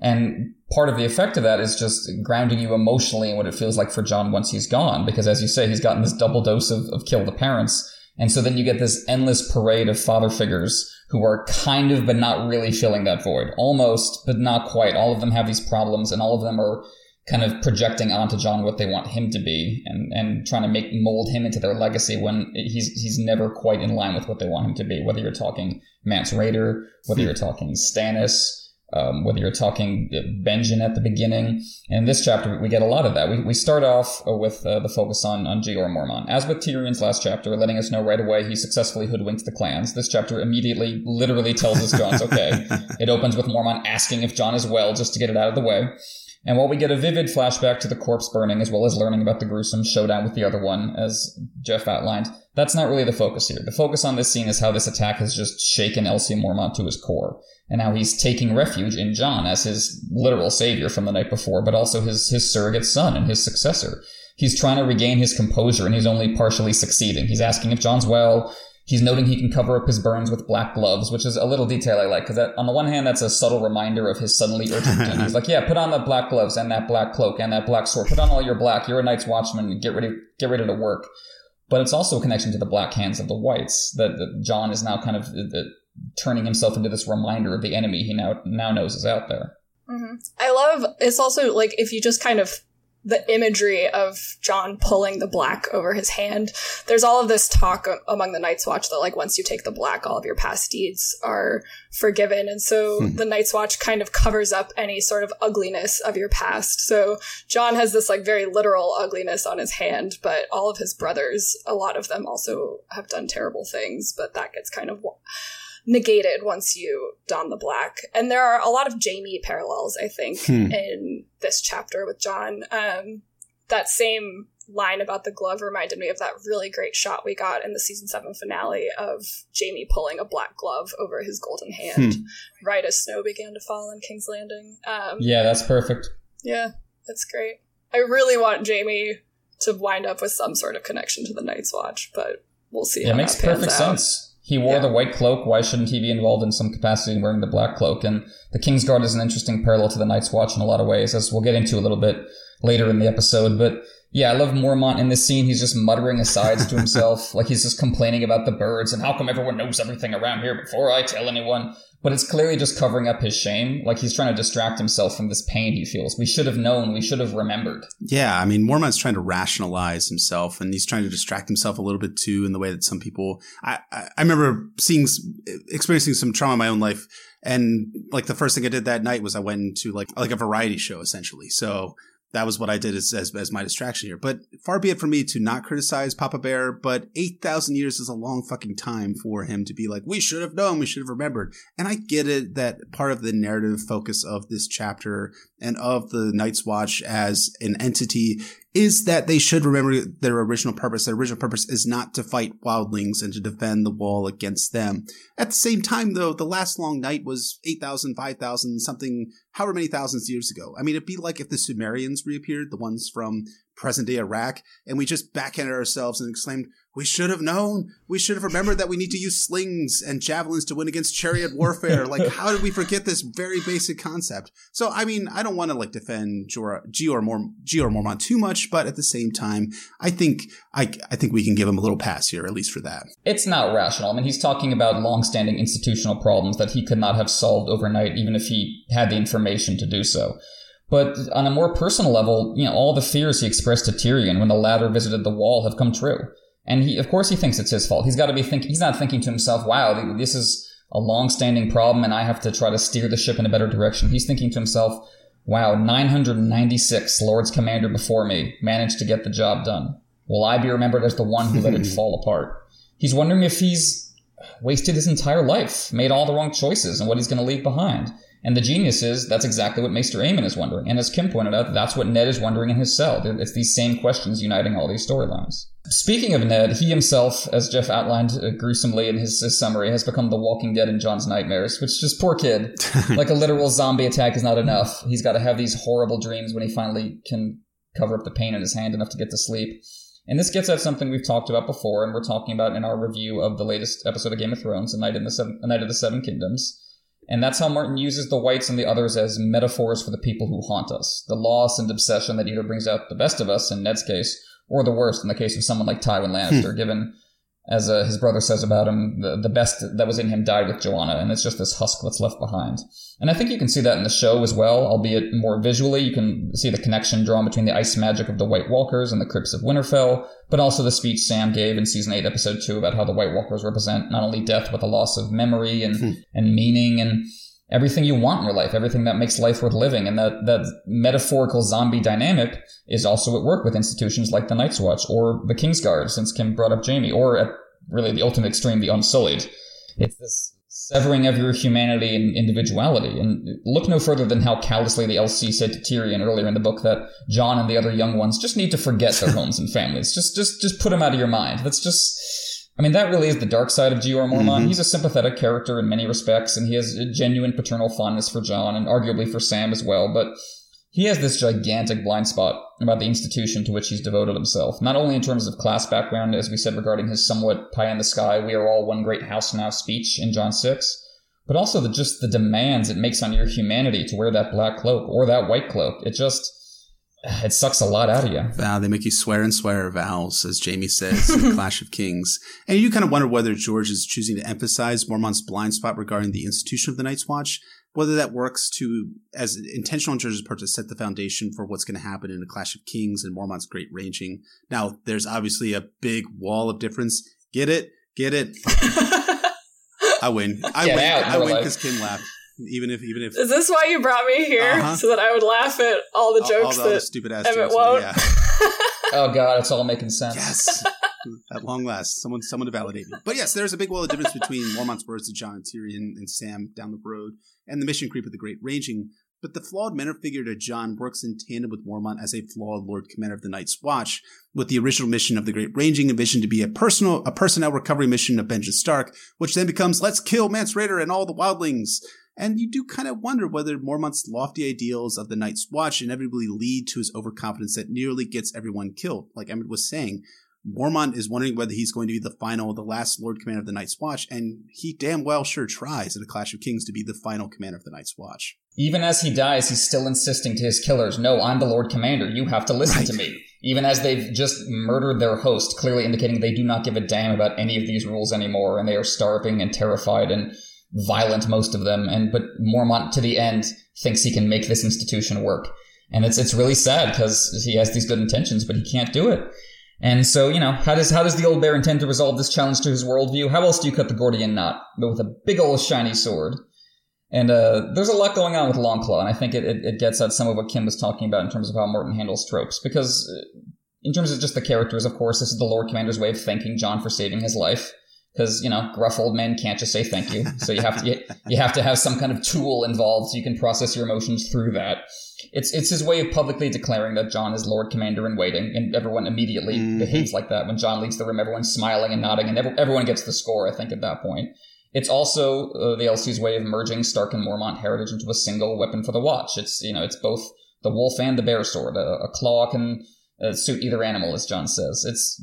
And part of the effect of that is just grounding you emotionally in what it feels like for Jon once he's gone. Because as you say, he's gotten this double dose of, of kill the parents. And so then you get this endless parade of father figures who are kind of, but not really filling that void. Almost, but not quite. All of them have these problems and all of them are kind of projecting onto Jon what they want him to be and, and trying to make mold him into their legacy when he's he's never quite in line with what they want him to be. Whether you're talking Mance Rayder, whether hmm. you're talking Stannis, um, whether you're talking Benjen at the beginning. In this chapter, we get a lot of that. We, we start off with uh, the focus on, on Jeor Mormont. As with Tyrion's last chapter, letting us know right away he successfully hoodwinked the clans. This chapter immediately, literally tells us Jon's okay. [LAUGHS] it opens with Mormont asking if Jon is well, just to get it out of the way. And while we get a vivid flashback to the corpse burning, as well as learning about the gruesome showdown with the other one, as Jeff outlined, that's not really the focus here. The focus on this scene is how this attack has just shaken LC Mormont to his core and how he's taking refuge in Jon as his literal savior from the night before, but also his, his surrogate son and his successor. He's trying to regain his composure and he's only partially succeeding. He's asking if Jon's well. He's noting he can cover up his burns with black gloves, which is a little detail I like because on the one hand, that's a subtle reminder of his suddenly urgent [LAUGHS] doom. He's like, "Yeah, put on the black gloves and that black cloak and that black sword. Put on all your black. You're a Night's Watchman. Get ready, get ready to work." But it's also a connection to the black hands of the whites that, that Jon is now kind of turning himself into this reminder of the enemy he now now knows is out there. Mm-hmm. I love it's also like if you just kind of the imagery of Jon pulling the black over his hand. There's all of this talk among the Night's Watch that like once you take the black, all of your past deeds are forgiven, and so hmm. the Night's Watch kind of covers up any sort of ugliness of your past. So Jon has this like very literal ugliness on his hand, but all of his brothers, a lot of them also have done terrible things, but that gets kind of negated once you don the black. And there are a lot of Jaime parallels, I think, hmm. in this chapter with Jon. Um, that same line about the glove reminded me of that really great shot we got in the season seven finale of Jaime pulling a black glove over his golden hand hmm. right as snow began to fall in King's Landing. Um, yeah, that's perfect. Yeah, that's great. I really want Jaime to wind up with some sort of connection to the Night's Watch, but we'll see. Yeah, it makes perfect out. sense. He wore yeah. the white cloak. Why shouldn't he be involved in some capacity in wearing the black cloak? And the Kingsguard is an interesting parallel to the Night's Watch in a lot of ways, as we'll get into a little bit later in the episode. But yeah, I love Mormont in this scene. He's just muttering asides to himself, [LAUGHS] like he's just complaining about the birds and how come everyone knows everything around here before I tell anyone but it's clearly just covering up his shame. Like he's trying to distract himself from this pain he feels. We should have known. We should have remembered. Yeah, I mean, Mormont's trying to rationalize himself, and he's trying to distract himself a little bit too, in the way that some people. I I, I remember seeing, experiencing some trauma in my own life, and like the first thing I did that night was I went into like like a variety show essentially. So that was what I did as, as, as, my distraction here. But far be it from me to not criticize Papa Bear, but 8,000 years is a long fucking time for him to be like, we should have known, we should have remembered. And I get it that part of the narrative focus of this chapter and of the Night's Watch as an entity is that they should remember their original purpose. Their original purpose is not to fight wildlings and to defend the wall against them. At the same time, though, the last long night was 8,000, 5,000, something, however many thousands years ago. I mean, it'd be like if the Sumerians reappeared, the ones from present day Iraq, and we just backhanded ourselves and exclaimed, we should have known. We should have remembered that we need to use slings and javelins to win against chariot warfare. like, [LAUGHS] how did we forget this very basic concept? So, I mean, I don't want to like defend Mor- Jeor Mormont too much, but at the same time, I think I, I think we can give him a little pass here, at least for that. It's not rational. I mean, he's talking about long-standing institutional problems that he could not have solved overnight, even if he had the information to do so. But on a more personal level, you know, all the fears he expressed to Tyrion when the latter visited the wall have come true. And he, of course, he thinks it's his fault. He's got to be thinking. He's not thinking to himself, "Wow, this is a long-standing problem, and I have to try to steer the ship in a better direction." He's thinking to himself, "Wow, 996 Lords Commander before me managed to get the job done. Will I be remembered as the one who let it [LAUGHS] fall apart?" He's wondering if he's wasted his entire life, made all the wrong choices, and what he's going to leave behind. And the genius is that's exactly what Maester Aemon is wondering. And as Kim pointed out, that's what Ned is wondering in his cell. It's these same questions uniting all these storylines. Speaking of Ned, he himself, as Jeff outlined uh, gruesomely in his, his, summary, has become the walking dead in Jon's nightmares, which just poor kid. [LAUGHS] like a literal zombie attack is not enough. He's got to have these horrible dreams when he finally can cover up the pain in his hand enough to get to sleep. And this gets at something we've talked about before, and we're talking about in our review of the latest episode of Game of Thrones, A Night in the Seven, A Night of the Seven Kingdoms. And that's how Martin uses the whites and the others as metaphors for the people who haunt us. The loss and obsession that either brings out the best of us, in Ned's case, or the worst in the case of someone like Tywin Lannister, hmm. given as uh, his brother says about him, the, the best that was in him died with Joanna, and it's just this husk that's left behind. And I think you can see that in the show as well, albeit more visually. You can see the connection drawn between the ice magic of the White Walkers and the crypts of Winterfell, but also the speech Sam gave in season 8, episode 2 about how the White Walkers represent not only death, but the loss of memory and, hmm. and meaning and everything you want in your life, everything that makes life worth living. And that, that metaphorical zombie dynamic is also at work with institutions like the Night's Watch or the Kingsguard, since Kim brought up Jaime, or at really the ultimate extreme, the Unsullied. It's this severing of your humanity and individuality. And look no further than how callously the LC said to Tyrion earlier in the book that Jon and the other young ones just need to forget their [LAUGHS] [LAUGHS] homes and families. Just, just, just put them out of your mind. That's just, I mean, that really is the dark side of Jeor Mormont. Mm-hmm. He's a sympathetic character in many respects, and he has a genuine paternal fondness for Jon and arguably for Sam as well. But he has this gigantic blind spot about the institution to which he's devoted himself, not only in terms of class background, as we said regarding his somewhat pie in the sky, we are all one great house now speech in Jon 6, but also the, just the demands it makes on your humanity to wear that black cloak or that white cloak. It just it sucks a lot out of you. Wow, they make you swear and swear vows, as Jaime says in [LAUGHS] Clash of Kings. And you kind of wonder whether George is choosing to emphasize Mormont's blind spot regarding the institution of the Night's Watch, whether that works to, as intentional on George's part, to set the foundation for what's going to happen in a Clash of Kings and Mormont's great ranging. Now, there's obviously a big wall of difference. Get it? Get it? [LAUGHS] I win. I Get win. Out, I win because Kim laughed even if even if is this why you brought me here uh-huh. so that I would laugh at all the jokes all, all, that stupid ass Emmett won't? Yeah. [LAUGHS] oh god, it's all making sense. Yes, at long last, someone someone to validate me. But yes, there's a big wall of difference between [LAUGHS] Mormont's words to Jon, and Tyrion and Sam down the road, and the mission creep of the Great Ranging. But the flawed mentor figure to Jon works in tandem with Mormont as a flawed Lord Commander of the Night's Watch, with the original mission of the Great Ranging envisioned to be a personal, a personnel recovery mission of Benjen Stark, which then becomes let's kill Mance Rayder and all the wildlings. And you do kind of wonder whether Mormont's lofty ideals of the Night's Watch inevitably lead to his overconfidence that nearly gets everyone killed. Like Emmett was saying, Mormont is wondering whether he's going to be the final, the last Lord Commander of the Night's Watch, and he damn well sure tries in a Clash of Kings to be the final Commander of the Night's Watch. Even as he dies, he's still insisting to his killers, no, I'm the Lord Commander, you have to listen right. to me. Even as they've just murdered their host, clearly indicating they do not give a damn about any of these rules anymore, and they are starving and terrified and violent, most of them, and but Mormont to the end thinks he can make this institution work. And it's it's really sad because he has these good intentions, but he can't do it. And so, you know, how does how does the old bear intend to resolve this challenge to his worldview? How else do you cut the Gordian knot? But with a big old shiny sword. And uh, there's a lot going on with Longclaw, and I think it, it, it, gets at some of what Kim was talking about in terms of how Martin handles tropes. Because uh, in terms of just the characters, of course, this is the Lord Commander's way of thanking Jon for saving his life because you know gruff old men can't just say thank you. So you have to you have to have some kind of tool involved so you can process your emotions through that. It's it's his way of publicly declaring that jon is Lord Commander in waiting and everyone immediately mm-hmm. behaves like that. When jon leaves the room everyone's smiling and nodding and every, everyone gets the score I think at that point. It's also uh, the LC's way of merging Stark and Mormont heritage into a single weapon for the Watch. It's you know it's both the wolf and the bear sword a, a claw can uh, suit either animal as jon says. It's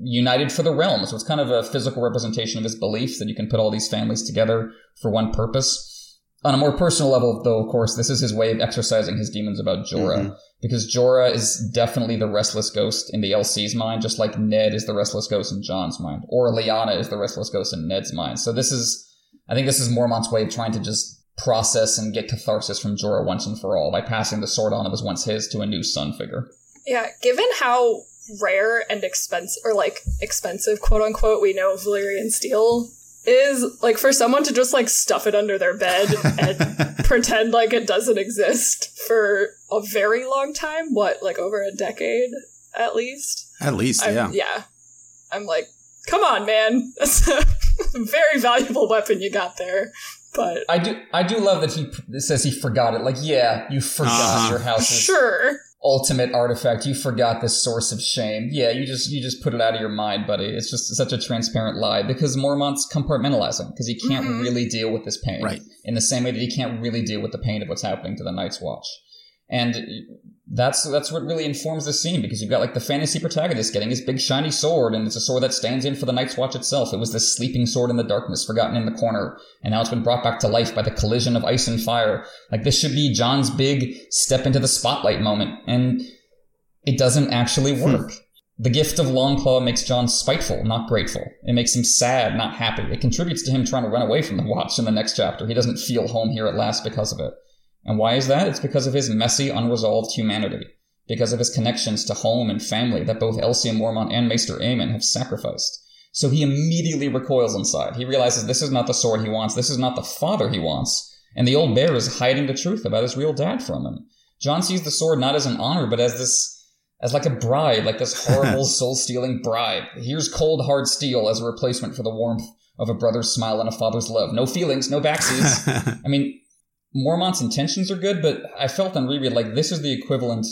united for the realm. So it's kind of a physical representation of his belief that you can put all these families together for one purpose. On a more personal level, though, of course, this is his way of exercising his demons about Jorah. Mm-hmm. Because Jorah is definitely the restless ghost in the LC's mind, just like Ned is the restless ghost in Jon's mind. Or Lyanna is the restless ghost in Ned's mind. So this is, I think this is Mormont's way of trying to just process and get catharsis from Jorah once and for all by passing the sword on that was once his to a new son figure. Yeah, given how rare and expensive or like expensive quote unquote we know Valyrian steel is like for someone to just like stuff it under their bed and [LAUGHS] pretend like it doesn't exist for a very long time what like over a decade at least? At least I'm, yeah. yeah. I'm like come on man. [LAUGHS] That's a very valuable weapon you got there but I do I do love that he p- says he forgot it. Like, yeah, you forgot Uh-huh. your house's sure ultimate artifact. You forgot this source of shame. Yeah, you just you just put it out of your mind, buddy. It's just such a transparent lie because Mormont's compartmentalizing because he can't Mhm. really deal with this pain. Right. In the same way that he can't really deal with the pain of what's happening to the Night's Watch. And that's that's what really informs the scene because you've got like the fantasy protagonist getting his big shiny sword, and it's a sword that stands in for the Night's Watch itself. It was this sleeping sword in the darkness, forgotten in the corner, and now it's been brought back to life by the collision of ice and fire. Like this should be Jon's big step into the spotlight moment, and it doesn't actually hmm. work. The gift of Longclaw makes Jon spiteful, not grateful. It makes him sad, not happy. It contributes to him trying to run away from the Watch in the next chapter. He doesn't feel home here at last because of it. And why is that? It's because of his messy, unresolved humanity. Because of his connections to home and family that both LC and Mormont and Maester Aemon have sacrificed. So he immediately recoils inside. He realizes this is not the sword he wants, this is not the father he wants, and the old bear is hiding the truth about his real dad from him. Jon sees the sword not as an honor, but as this as like a bribe, like this [LAUGHS] horrible soul-stealing bribe. Here's cold hard steel as a replacement for the warmth of a brother's smile and a father's love. No feelings, no backseats. [LAUGHS] I mean, Mormont's intentions are good, but I felt on reread like this is the equivalent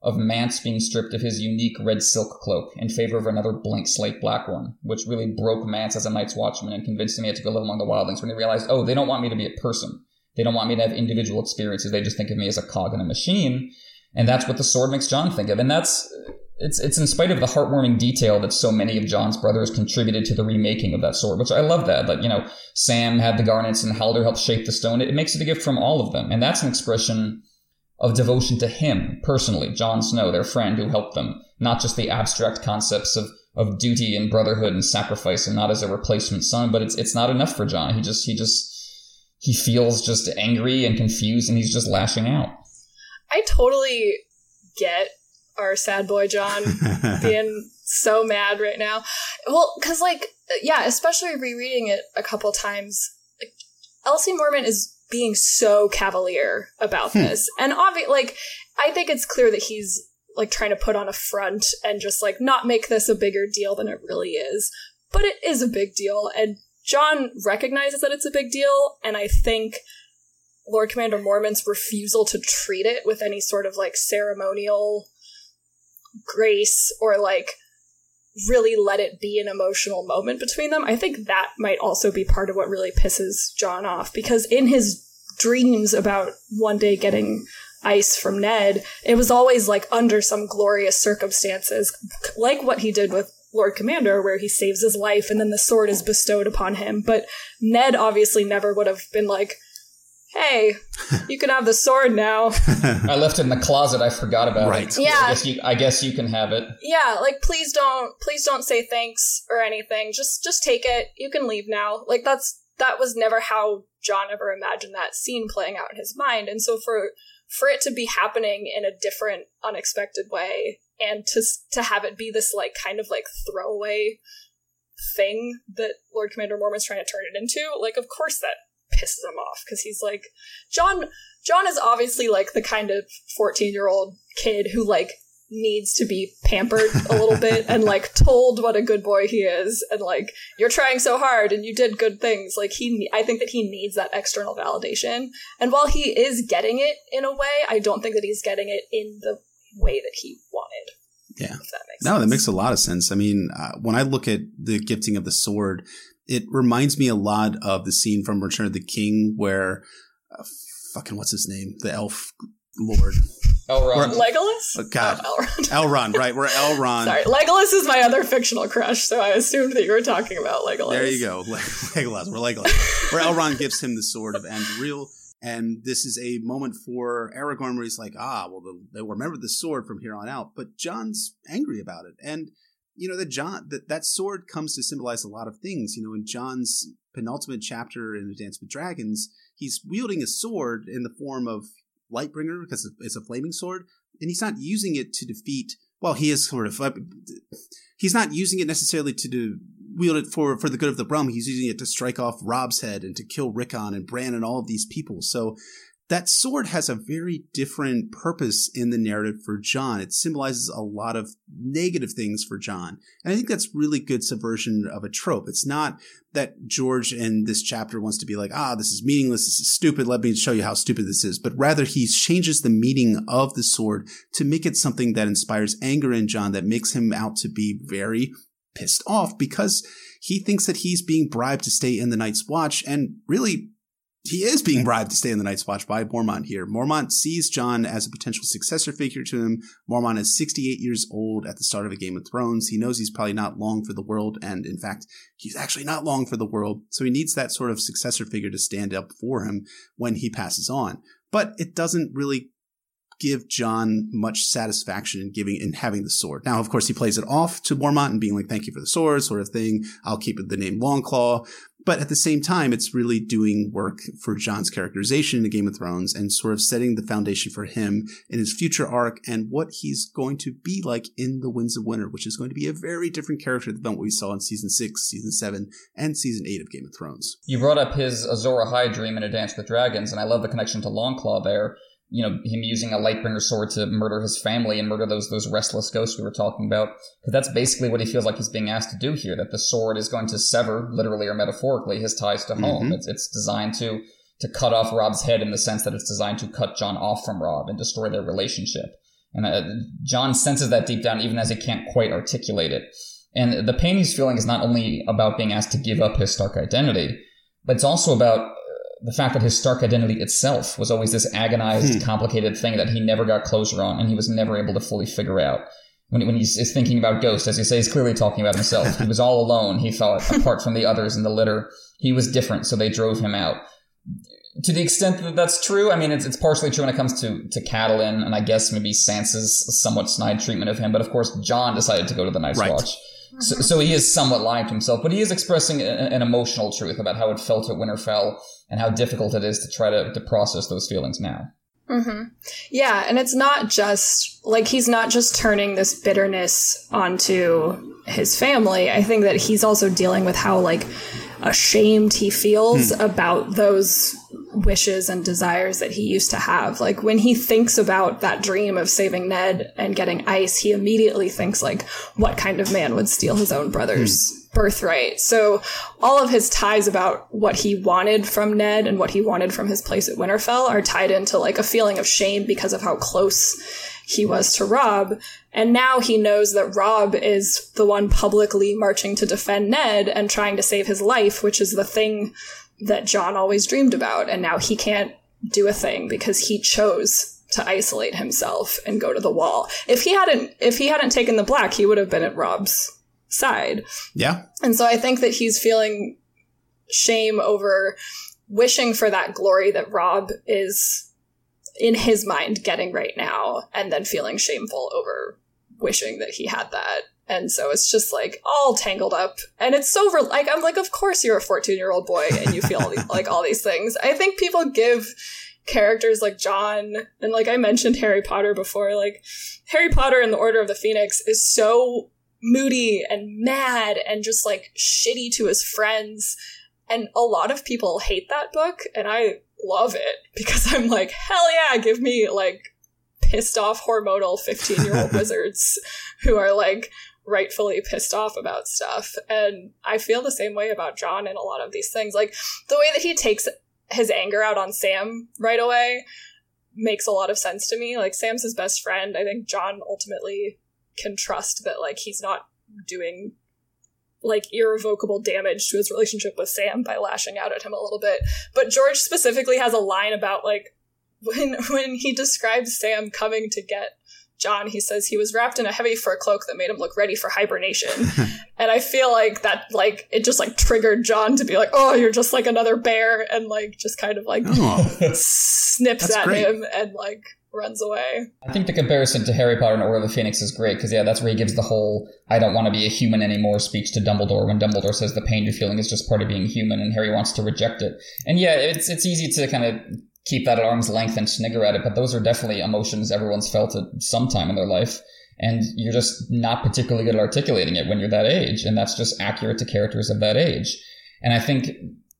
of Mance being stripped of his unique red silk cloak in favor of another blank slate black one, which really broke Mance as a Night's Watchman and convinced him he had to go live among the wildlings when he realized, oh, they don't want me to be a person. They don't want me to have individual experiences. They just think of me as a cog in a machine. And that's what the sword makes Jon think of. And that's it's it's in spite of the heartwarming detail that so many of Jon's brothers contributed to the remaking of that sword, which I love that. That, you know, Sam had the garnets and Halder helped shape the stone. It, it makes it a gift from all of them. And that's an expression of devotion to him personally, Jon Snow, their friend who helped them, not just the abstract concepts of of duty and brotherhood and sacrifice and not as a replacement son, but it's it's not enough for Jon. He just he just he feels just angry and confused and he's just lashing out. i totally get our sad boy jon [LAUGHS] being so mad right now. Well, because like, yeah, especially rereading it a couple times, like, LC Mormont is being so cavalier about Hmm. this, and obvi- like, I think it's clear that he's like trying to put on a front and just like not make this a bigger deal than it really is. But it is a big deal, and Jon recognizes that it's a big deal, and I think Lord Commander Mormont's refusal to treat it with any sort of like ceremonial grace or like really let it be an emotional moment between them. I think that might also be part of what really pisses Jon off because in his dreams about one day getting ice from Ned, it was always like under some glorious circumstances, like what he did with Lord Commander, where he saves his life and then the sword is bestowed upon him. But Ned obviously never would have been like, hey, you can have the sword now. I left it in the closet. I forgot about Right. it. Yeah. I guess you. I guess you can have it. yeah like please don't please don't say thanks or anything just just take it you can leave now like that's that was never how jon ever imagined that scene playing out in his mind and so for for it to be happening in a different unexpected way and to to have it be this like kind of like throwaway thing that lord commander mormont's trying to turn it into like of course that pisses him off because he's like jon jon is obviously like the kind of 14 year old kid who like needs to be pampered a little [LAUGHS] bit and like told what a good boy he is and like you're trying so hard and you did good things like he i think that he needs that external validation and while he is getting it in a way i don't think that he's getting it in the way that he wanted Yeah. if that makes No, sense that makes a lot of sense. I mean, uh, when I look at the gifting of the sword, it reminds me a lot of the scene from Return of the King where, uh, fucking, what's his name? The elf lord. Elrond. legolas Oh, God. Oh, Elrond. [LAUGHS] Elrond, right? Where Elrond. sorry legolas is my other fictional crush so i assumed that you were talking about legolas There you go. Le- [LAUGHS] Legolas. We're Legolas. Where Elrond gives him the sword of Anduril. And this is a moment for Aragorn where he's like, ah, well, they'll remember the sword from here on out. But Jon's angry about it. And, you know, that Jon, that, that sword comes to symbolize a lot of things. You know, in Jon's penultimate chapter in A Dance with Dragons, he's wielding a sword in the form of Lightbringer because it's a flaming sword. And he's not using it to defeat well, he is sort of. Uh, he's not using it necessarily to do wield it for for the good of the realm. He's using it to strike off Robb's head and to kill Rickon and Bran and all of these people. So that sword has a very different purpose in the narrative for Jon. It symbolizes a lot of negative things for Jon. And I think that's really good subversion of a trope. It's not that George in this chapter wants to be like, ah, this is meaningless. This is stupid. Let me show you how stupid this is. But rather he changes the meaning of the sword to make it something that inspires anger in Jon, that makes him out to be very pissed off because he thinks that he's being bribed to stay in the Night's Watch. And really, he is being bribed to stay in the Night's Watch by Mormont here. Mormont sees Jon as a potential successor figure to him. Mormont is 68 years old at the start of a Game of Thrones. He knows he's probably not long for the world, and in fact, he's actually not long for the world. So he needs that sort of successor figure to stand up for him when he passes on. But it doesn't really give Jon much satisfaction in giving in having the sword. Now, of course, he plays it off to Mormont and being like, "Thank you for the sword," sort of thing. I'll keep the name Longclaw. But at the same time, it's really doing work for Jon's characterization in the Game of Thrones and sort of setting the foundation for him in his future arc and what he's going to be like in the Winds of Winter, which is going to be a very different character than what we saw in season six, season seven, and season eight of Game of Thrones. You brought up his Azor Ahai dream in A Dance with Dragons, and I love the connection to Longclaw there you know him using a lightbringer sword to murder his family and murder those those restless ghosts we were talking about. Because that's basically what he feels like he's being asked to do here that the sword is going to sever literally or metaphorically his ties to home. Mm-hmm. it's, it's designed to to cut off robb's head in the sense that it's designed to cut jon off from robb and destroy their relationship. And uh, Jon senses that deep down even as he can't quite articulate it. And the pain he's feeling is not only about being asked to give up his Stark identity but it's also about the fact that his Stark identity itself was always this agonized, hmm. complicated thing that he never got closure on, and he was never able to fully figure out. When, when he's thinking about Ghost, as you say, he's clearly talking about himself. he was all alone. He thought, [LAUGHS] apart from the others in the litter, he was different, so they drove him out. To the extent that that's true, I mean, it's, it's partially true when it comes to, to Catelyn, and I guess maybe Sansa's somewhat snide treatment of him, but of course, Jon decided to go to the Night's right. Watch. So, so, he is somewhat lying to himself, but he is expressing a, an emotional truth about how it felt at Winterfell and how difficult it is to try to, to process those feelings now. Mm-hmm. Yeah, and it's not just like he's not just turning this bitterness onto his family. I think that he's also dealing with how like ashamed he feels hmm. about those wishes and desires that he used to have. Like when he thinks about that dream of saving Ned and getting ice, he immediately thinks like, what kind of man would steal his own brother's hmm. birthright? So all of his ties about what he wanted from Ned and what he wanted from his place at Winterfell are tied into like a feeling of shame because of how close he was to Robb. And now he knows that Robb is the one publicly marching to defend Ned and trying to save his life, which is the thing that Jon always dreamed about. And now he can't do a thing because he chose to isolate himself and go to the wall. If he hadn't, if he hadn't taken the black, he would have been at Robb's side. Yeah. And so I think that he's feeling shame over wishing for that glory that Robb is in his mind getting right now and then feeling shameful over wishing that he had that. And so it's just like all tangled up. And it's so re- like, I'm like, of course you're a 14 year old boy and you feel these, [LAUGHS] like all these things. I think people give characters like jon and like I mentioned Harry Potter before, like Harry Potter and the Order of the Phoenix is so moody and mad and just like shitty to his friends. And a lot of people hate that book. And I love it because I'm like, hell yeah, give me like pissed off hormonal 15 year old [LAUGHS] wizards who are like rightfully pissed off about stuff. And I feel the same way about Jon in a lot of these things. Like the way that he takes his anger out on Sam right away makes a lot of sense to me. Like Sam's his best friend. I think Jon ultimately can trust that like he's not doing like irrevocable damage to his relationship with Sam by lashing out at him a little bit. But George specifically has a line about like [LAUGHS] when when he describes Sam coming to get Jon, he says he was wrapped in a heavy fur cloak that made him look ready for hibernation. [LAUGHS] and I feel like that like it just like triggered Jon to be like, "Oh, you're just like another bear," and like just kind of like oh, [LAUGHS] snips at great. him and like runs away. I think the comparison to Harry Potter and Order of the Phoenix is great because yeah, that's where he gives the whole "I don't want to be a human anymore" speech to Dumbledore when Dumbledore says the pain you're feeling is just part of being human, and Harry wants to reject it. And yeah, it's it's easy to kind of keep that at arm's length and snigger at it, but those are definitely emotions everyone's felt at some time in their life. and you're just not particularly good at articulating it when you're that age, and that's just accurate to characters of that age. And I think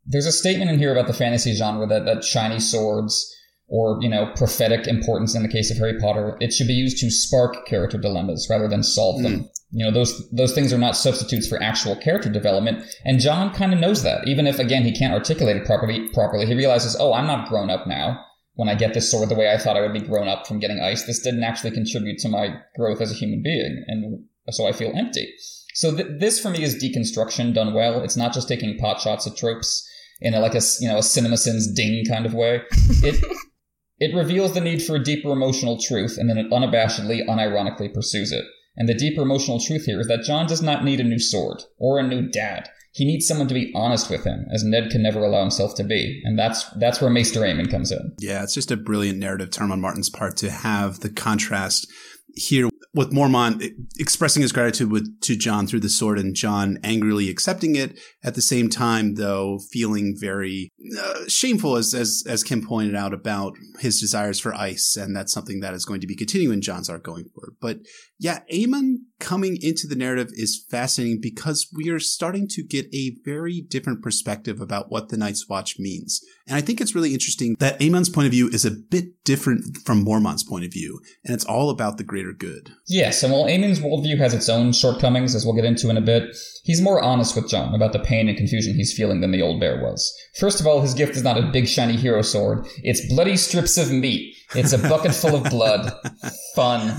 there's a statement in here about the fantasy genre that that shiny swords or you know prophetic importance in the case of Harry Potter, it should be used to spark character dilemmas rather than solve them. Mm. You know those those things are not substitutes for actual character development, and Jon kind of knows that. Even if again he can't articulate it properly, properly, he realizes, oh, I'm not grown up now. When I get this sword the way I thought I would be grown up from getting ice, this didn't actually contribute to my growth as a human being, and so I feel empty. So th- this for me is deconstruction done well. It's not just taking pot shots at tropes in a, like a you know a CinemaSins ding kind of way. It [LAUGHS] it reveals the need for a deeper emotional truth, and then it unabashedly, unironically pursues it. And the deeper emotional truth here is that Jon does not need a new sword or a new dad. He needs someone to be honest with him, as Ned can never allow himself to be, and that's that's where Maester Aemon comes in. Yeah, it's just a brilliant narrative turn on Martin's part to have the contrast here with Mormont expressing his gratitude with, to Jon through the sword and Jon angrily accepting it at the same time, though feeling very uh, shameful, as, as, as Kim pointed out about his desires for ice. And that's something that is going to be continuing Jon's arc going forward. But yeah, Aemon coming into the narrative is fascinating because we are starting to get a very different perspective about what the Night's Watch means. And I think it's really interesting that Aemon's point of view is a bit different from Mormont's point of view, and it's all about the greater good. Yes, and while Aemon's worldview has its own shortcomings, as we'll get into in a bit, he's more honest with Jon about the pain and confusion he's feeling than the old bear was. First of all, his gift is not a big shiny hero sword, it's bloody strips of meat it's a bucket full of blood. [LAUGHS] Fun.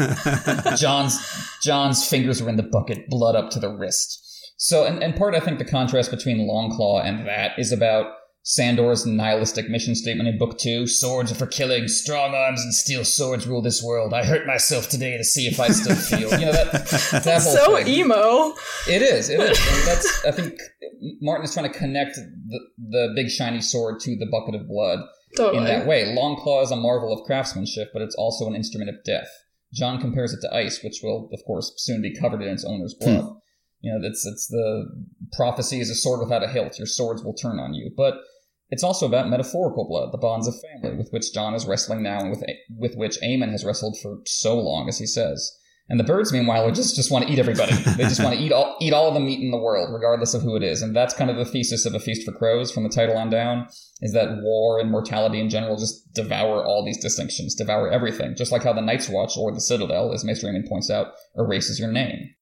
John's Jon's fingers are in the bucket, blood up to the wrist. So, and, and part I think the contrast between Longclaw and that is about Sandor's nihilistic mission statement in Book Two: "Swords are for killing. Strong arms and steel swords rule this world. I hurt myself today to see if I still feel." You know that that [LAUGHS] so thing. emo. It is. It is. And that's. I think Martin is trying to connect the the big shiny sword to the bucket of blood Totally. In that way, Longclaw is a marvel of craftsmanship, but it's also an instrument of death. Jon compares it to ice, which will, of course, soon be covered in its owner's blood. You know, it's it's the prophecy is a sword without a hilt. Your swords will turn on you, but it's also about metaphorical blood, the bonds of family, with which Jon is wrestling now, and with with which Aemon has wrestled for so long, as he says. And the birds, meanwhile, just just want to eat everybody. they just want to eat all [LAUGHS] eat all of the meat in the world, regardless of who it is. And that's kind of the thesis of a feast for crows from the title on down, is that war and mortality in general just devour all these distinctions, devour everything. Just like how the Night's Watch or the Citadel, as Maester Aemon points out, erases your name.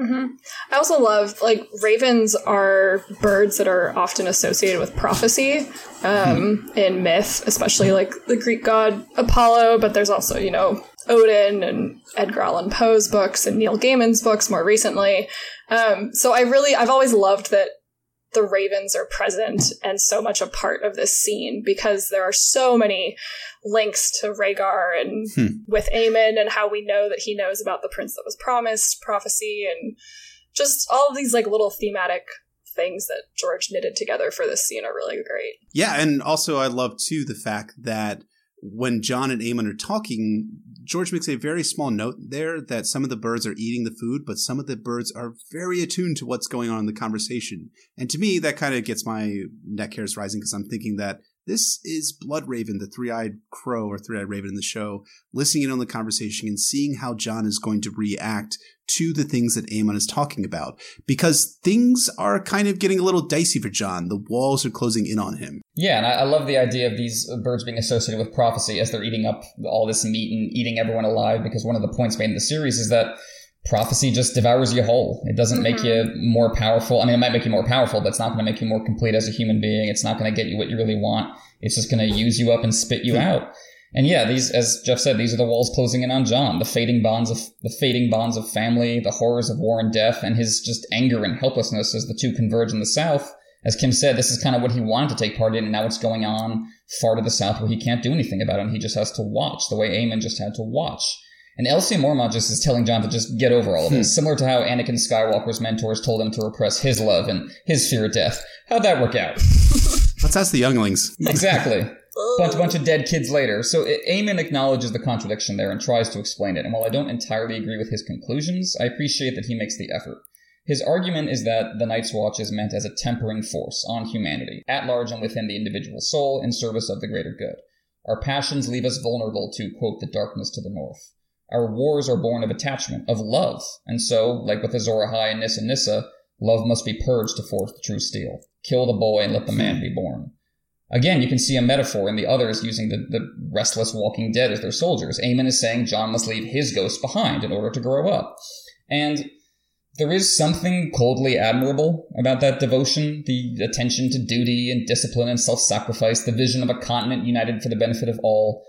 Mm-hmm. I also love like ravens are birds that are often associated with prophecy um, mm-hmm. in myth, especially like the Greek god Apollo. But there's also you know Odin and Edgar Allan Poe's books and Neil Gaiman's books more recently. Um, so I really I've always loved that the ravens are present and so much a part of this scene because there are so many links to Rhaegar and hmm. with Aemon and how we know that he knows about the prince that was promised, prophecy, and just all of these like little thematic things that George knitted together for this scene are really great. Yeah, and also I love too the fact that when Jon and Aemon are talking, George makes a very small note there that some of the birds are eating the food, but some of the birds are very attuned to what's going on in the conversation. And to me, that kind of gets my neck hairs rising because I'm thinking that this is Bloodraven, the three eyed crow or three eyed raven in the show, listening in on the conversation and seeing how Jon is going to react to the things that Aemon is talking about. Because things are kind of getting a little dicey for Jon. The walls are closing in on him. Yeah, and I, I love the idea of these birds being associated with prophecy as they're eating up all this meat and eating everyone alive. Because one of the points made in the series is that prophecy just devours you whole. It doesn't make you mm-hmm. more powerful. I mean, it might make you more powerful, but it's not going to make you more complete as a human being. It's not going to get you what you really want. It's just going to use you up and spit you hmm. out. And yeah, these, as Jeff said, these are the walls closing in on Jon. The fading bonds of the fading bonds of family, the horrors of war and death, and his just anger and helplessness as the two converge in the South. As Kim said, this is kind of what he wanted to take part in, and now it's going on far to the south where he can't do anything about it. And he just has to watch, the way Aemon just had to watch. And LC Mormont just is telling Jon to just get over all of this, hmm. similar to how Anakin Skywalker's mentors told him to repress his love and his fear of death. How'd that work out? [LAUGHS] Let's ask the younglings. exactly. [LAUGHS] Bunch, bunch of dead kids later. So Aemon acknowledges the contradiction there and tries to explain it. And while I don't entirely agree with his conclusions, I appreciate that he makes the effort. His argument is that the Night's Watch is meant as a tempering force on humanity, at large and within the individual soul, in service of the greater good. Our passions leave us vulnerable to, quote, the darkness to the north. Our wars are born of attachment, of love. And so, like with Azor Ahai and Nissa Nissa, love must be purged to forge the true steel. Kill the boy and let the man be born. Again, you can see a metaphor in the others using the, the restless walking dead as their soldiers. Aemon is saying Jon must leave his ghost behind in order to grow up. And there is something coldly admirable about that devotion, the attention to duty and discipline and self sacrifice, the vision of a continent united for the benefit of all.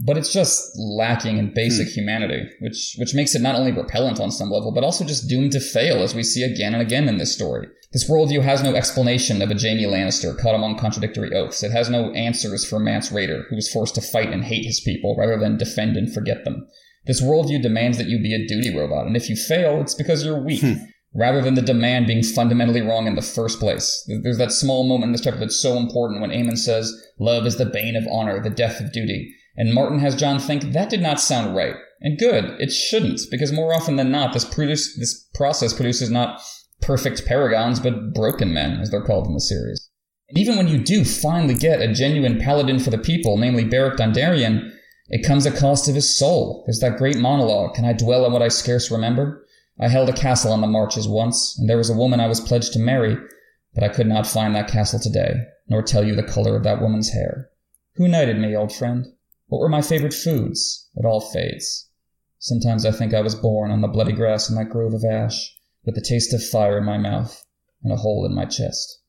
But it's just lacking in basic hmm. humanity, which which makes it not only repellent on some level, but also just doomed to fail, as we see again and again in this story. This worldview has no explanation of a Jaime Lannister caught among contradictory oaths. It has no answers for Mance Rayder, who was forced to fight and hate his people rather than defend and forget them. This worldview demands that you be a duty robot, and if you fail, it's because you're weak. Hmm. Rather than the demand being fundamentally wrong in the first place. There's that small moment in this chapter that's so important when Aemon says, Love is the bane of honor, the death of duty. And Martin has Jon think that did not sound right. And good, it shouldn't, because more often than not, this, produce, this process produces not perfect paragons, but broken men, as they're called in the series. And even when you do finally get a genuine paladin for the people, namely Beric Dondarrion, it comes at cost of his soul. There's that great monologue, Can I dwell on what I scarce remember? I held a castle on the marches once, and there was a woman I was pledged to marry, but I could not find that castle today, nor tell you the color of that woman's hair. Who knighted me, old friend? What were my favorite foods? It all fades. Sometimes I think I was born on the bloody grass in that grove of ash, with the taste of fire in my mouth and a hole in my chest.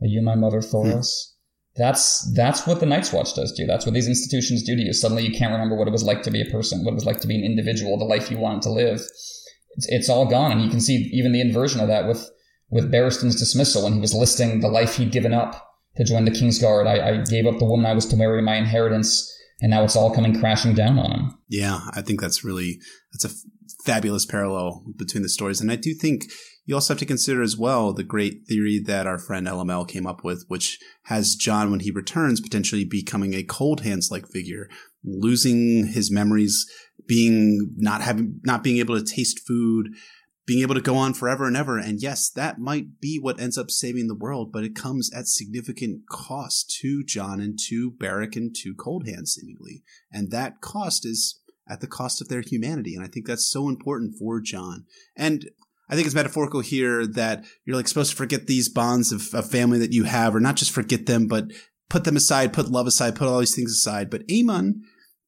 Are you my mother, hmm. Thoros? That's that's what the Night's Watch does to you. That's what these institutions do to you. Suddenly, you can't remember what it was like to be a person, what it was like to be an individual, the life you wanted to live. It's, it's all gone, and you can see even the inversion of that with with Barristan's dismissal when he was listing the life he'd given up to join the Kingsguard. I, I gave up the woman I was to marry, my inheritance, and now it's all coming crashing down on him. Yeah, I think that's really that's a f- fabulous parallel between the stories, and I do think you also have to consider as well the great theory that our friend LML came up with, which has Jon when he returns, potentially becoming a cold hands like figure, losing his memories, being not having, not being able to taste food, being able to go on forever and ever. And yes, that might be what ends up saving the world, but it comes at significant cost to Jon and to Beric and to Cold Hands, seemingly. And that cost is at the cost of their humanity. And I think that's so important for Jon. And I think it's metaphorical here that you're like supposed to forget these bonds of, of family that you have, or not just forget them, but put them aside, put love aside, put all these things aside. But Aemon,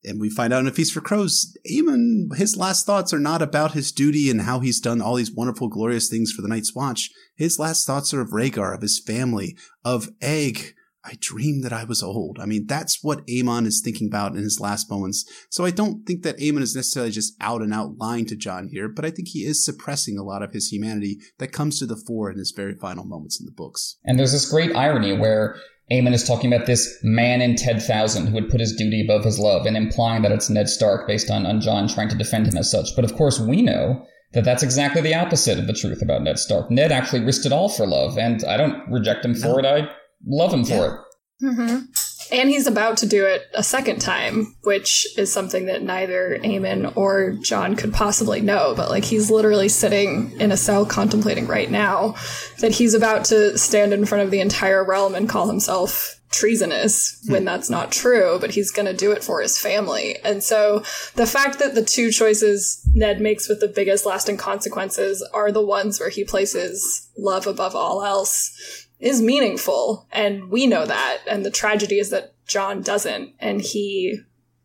and we find out in A Feast for Crows, Aemon, his last thoughts are not about his duty and how he's done all these wonderful, glorious things for the Night's Watch. His last thoughts are of Rhaegar, of his family, of Egg, I dreamed that I was old. I mean, that's what Aemon is thinking about in his last moments. So I don't think that Aemon is necessarily just out and out lying to Jon here, but I think he is suppressing a lot of his humanity that comes to the fore in his very final moments in the books. And there's this great irony where Aemon is talking about this man in Ted Thousand who would put his duty above his love and implying that it's Ned Stark based on, on Jon trying to defend him as such. But of course, we know that that's exactly the opposite of the truth about Ned Stark. Ned actually risked it all for love, and I don't reject him for no. it. I love him for it. Mm-hmm. And he's about to do it a second time, which is something that neither Aemon or Jon could possibly know. But like he's literally sitting in a cell contemplating right now that he's about to stand in front of the entire realm and call himself treasonous hmm. when that's not true, but he's going to do it for his family. And so the fact that the two choices Ned makes with the biggest lasting consequences are the ones where he places love above all else is meaningful. And we know that. And the tragedy is that Jon doesn't, and he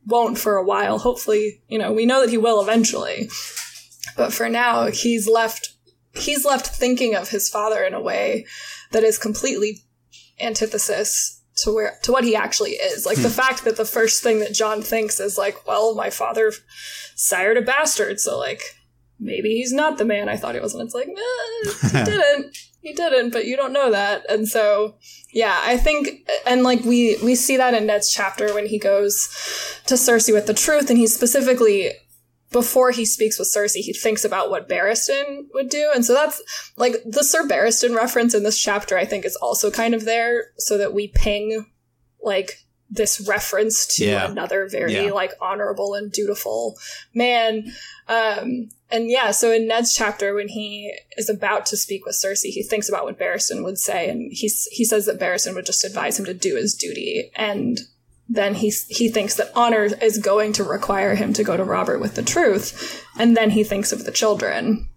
won't for a while. Hopefully, you know, we know that he will eventually. But for now, he's left he's left thinking of his father in a way that is completely antithesis to where to what he actually is. Like the hmm. fact that the first thing that Jon thinks is like, well, my father sired a bastard, so like maybe he's not the man I thought he was. And it's like, nah, he [LAUGHS] didn't he didn't, but you don't know that. And so, yeah, I think, and like we, we see that in Ned's chapter when he goes to Cersei with the truth and he specifically, before he speaks with Cersei, he thinks about what Barristan would do. And so that's like the Sir Barristan reference in this chapter, I think is also kind of there so that we ping like this reference to yeah. another very yeah. like honorable and dutiful man. Um, and yeah, so in Ned's chapter, when he is about to speak with Cersei, he thinks about what Barristan would say, and he he says that Barristan would just advise him to do his duty. And then he he thinks that honor is going to require him to go to Robert with the truth, and then he thinks of the children,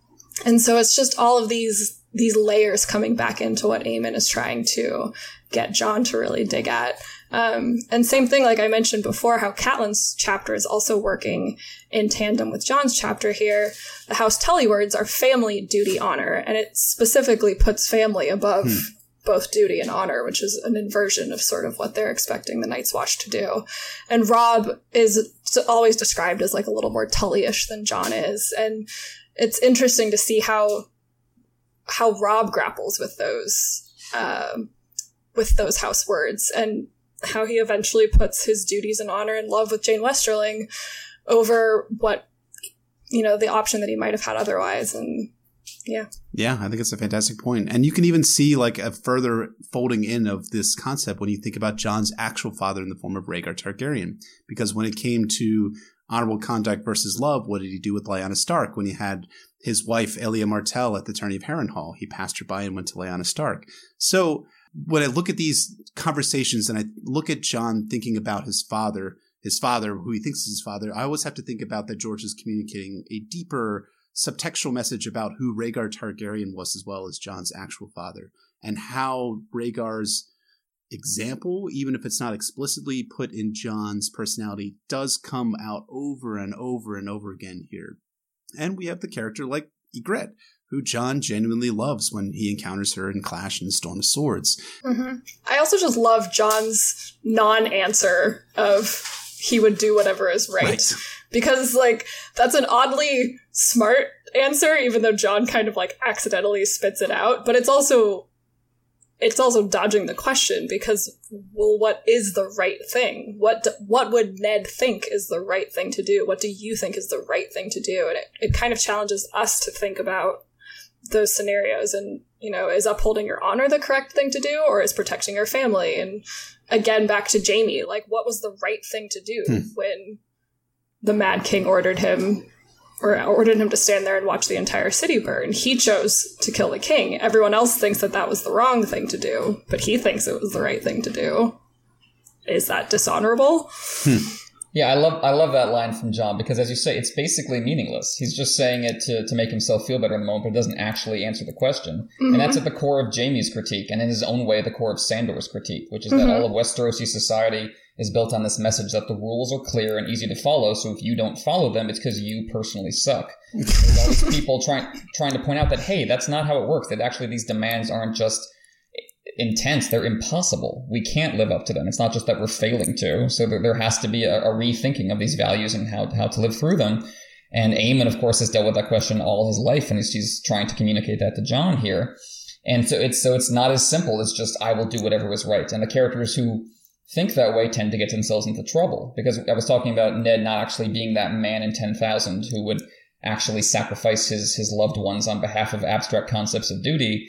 and so it's just all of these these layers coming back into what Aemon is trying to get Jon to really dig at. Um, and same thing, like I mentioned before, how Catelyn's chapter is also working in tandem with Jon's chapter here. The House Tully words are family, duty, honor, and it specifically puts family above hmm. both duty and honor, which is an inversion of sort of what they're expecting the Night's Watch to do. And Robb is always described as like a little more Tully-ish than Jon is, and it's interesting to see how how Robb grapples with those. Um, with those house words and how he eventually puts his duties and honor and love with Jeyne Westerling over what you know the option that he might have had otherwise. And yeah. Yeah i think it's a fantastic point. And you can even see like a further folding in of this concept when you think about jon's actual father in the form of rhaegar targaryen. Because when it came to honorable conduct versus love what did he do with lyanna stark? When he had his wife Elia Martell at the tourney of Harrenhal he passed her by and went to lyanna stark. So when I look at these conversations and I look at Jon thinking about his father, his father, who he thinks is his father, I always have to think about that George is communicating a deeper subtextual message about who Rhaegar Targaryen was as well as Jon's actual father and how Rhaegar's example, even if it's not explicitly put in Jon's personality, does come out over and over and over again here. And we have the character like Ygritte, who Jon genuinely loves when he encounters her in Clash and Storm of Swords. Mm-hmm. I also just love Jon's non-answer of he would do whatever is right. right. Because like that's an oddly smart answer, even though Jon kind of like accidentally spits it out. But it's also it's also dodging the question because well what is the right thing what do, what would ned think is the right thing to do what do you think is the right thing to do and it, it kind of challenges us to think about those scenarios and you know is upholding your honor the correct thing to do or is protecting your family? And again back to jaime like what was the right thing to do hmm. when the mad king ordered him or ordered him to stand there and watch the entire city burn? He chose to kill the king. Everyone else thinks that that was the wrong thing to do but he thinks it was the right thing to do. Is that dishonorable? Hmm. Yeah, I love I love that line from Jon because, as you say, it's basically meaningless. He's just saying it to, to make himself feel better in the moment, but it doesn't actually answer the question. Mm-hmm. And that's at the core of Jaime's critique, and in his own way, the core of Sandor's critique, which is mm-hmm. that all of Westerosi society is built on this message that the rules are clear and easy to follow. So if you don't follow them, it's because you personally suck. [LAUGHS] There's all these people trying trying to point out that hey, that's not how it works. That actually these demands aren't just intense. They're impossible. We can't live up to them. It's not just that we're failing to. So there, has to be a, a, rethinking of these values and how, how to live through them. And Aemon, of course, has dealt with that question all his life, and he's trying to communicate that to Jon here. And so it's so it's not as simple as just I will do whatever is right. And the characters who think that way tend to get themselves into trouble because I was talking about Ned not actually being that man in ten thousand who would actually sacrifice his his loved ones on behalf of abstract concepts of duty.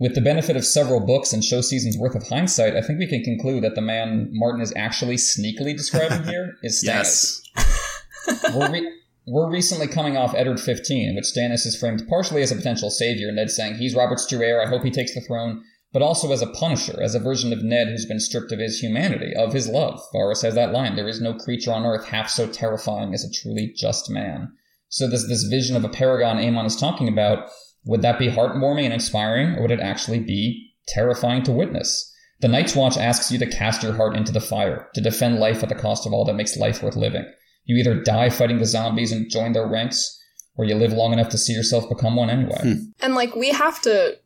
With the benefit of several books and show seasons worth of hindsight, I think we can conclude that the man Martin is actually sneakily describing here [LAUGHS] is Stannis. yes. we're, re- we're recently coming off Eddard 15, in which Stannis is framed partially as a potential savior, Ned saying he's Robert's true heir, I hope he takes the throne, but also as a punisher, as a version of Ned who's been stripped of his humanity, of his love. Varys has that line, there is no creature on earth half so terrifying as a truly just man. So this, this vision of a paragon Aemon is talking about would that be heartwarming and inspiring, or would it actually be terrifying to witness? The Night's Watch asks you to cast your heart into the fire, to defend life at the cost of all that makes life worth living. You either die fighting the zombies and join their ranks, or you live long enough to see yourself become one anyway. Hmm. And like we have to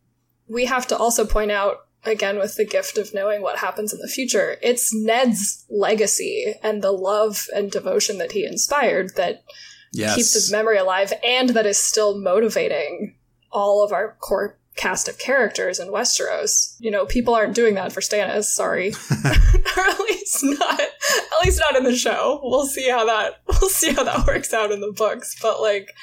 we have to also point out again with the gift of knowing what happens in the future, it's Ned's legacy and the love and devotion that he inspired that yes. keeps his memory alive and that is still motivating all of our core cast of characters in Westeros. You know, people aren't doing that for Stannis, sorry. or [LAUGHS] [LAUGHS] at least not at least not in the show. We'll see how that [LAUGHS] we'll see how that works out in the books. But like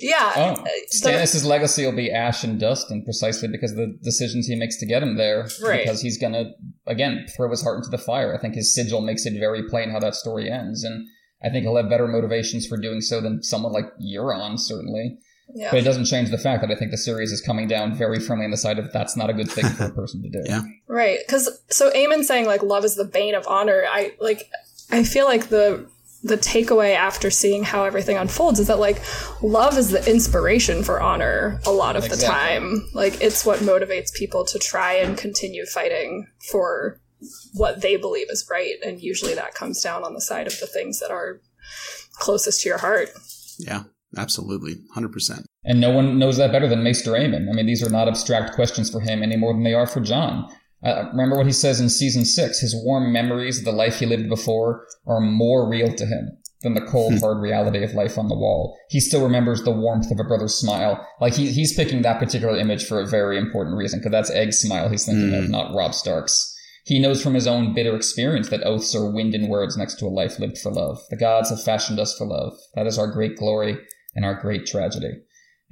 yeah. Oh, uh, Stannis' legacy will be ash and dust and precisely because of the decisions he makes to get him there. Right. Because he's gonna again throw his heart into the fire. I think his sigil makes it very plain how that story ends. And I think he'll have better motivations for doing so than someone like Euron, certainly. Yeah. But it doesn't change the fact that I think the series is coming down very firmly on the side of that's not a good thing for a person to do. [LAUGHS] yeah. Right. Because so Aemon saying like love is the bane of honor. I like. I feel like the the takeaway after seeing how everything unfolds is that like love is the inspiration for honor a lot of exactly. the time like it's what motivates people to try and continue fighting for what they believe is right and usually that comes down on the side of the things that are closest to your heart yeah absolutely 100% and no one knows that better than maester aemon i mean these are not abstract questions for him any more than they are for Jon. uh, remember what he says in season six his warm memories of the life he lived before are more real to him than the cold, hmm. hard reality of life on the wall. He still remembers the warmth of a brother's smile. Like he, he's picking that particular image for a very important reason, because that's Egg's smile he's thinking mm. of, hmm. not Robb Stark's. He knows from his own bitter experience that oaths are wind and words next to a life lived for love. The gods have fashioned us for love. That is our great glory and our great tragedy.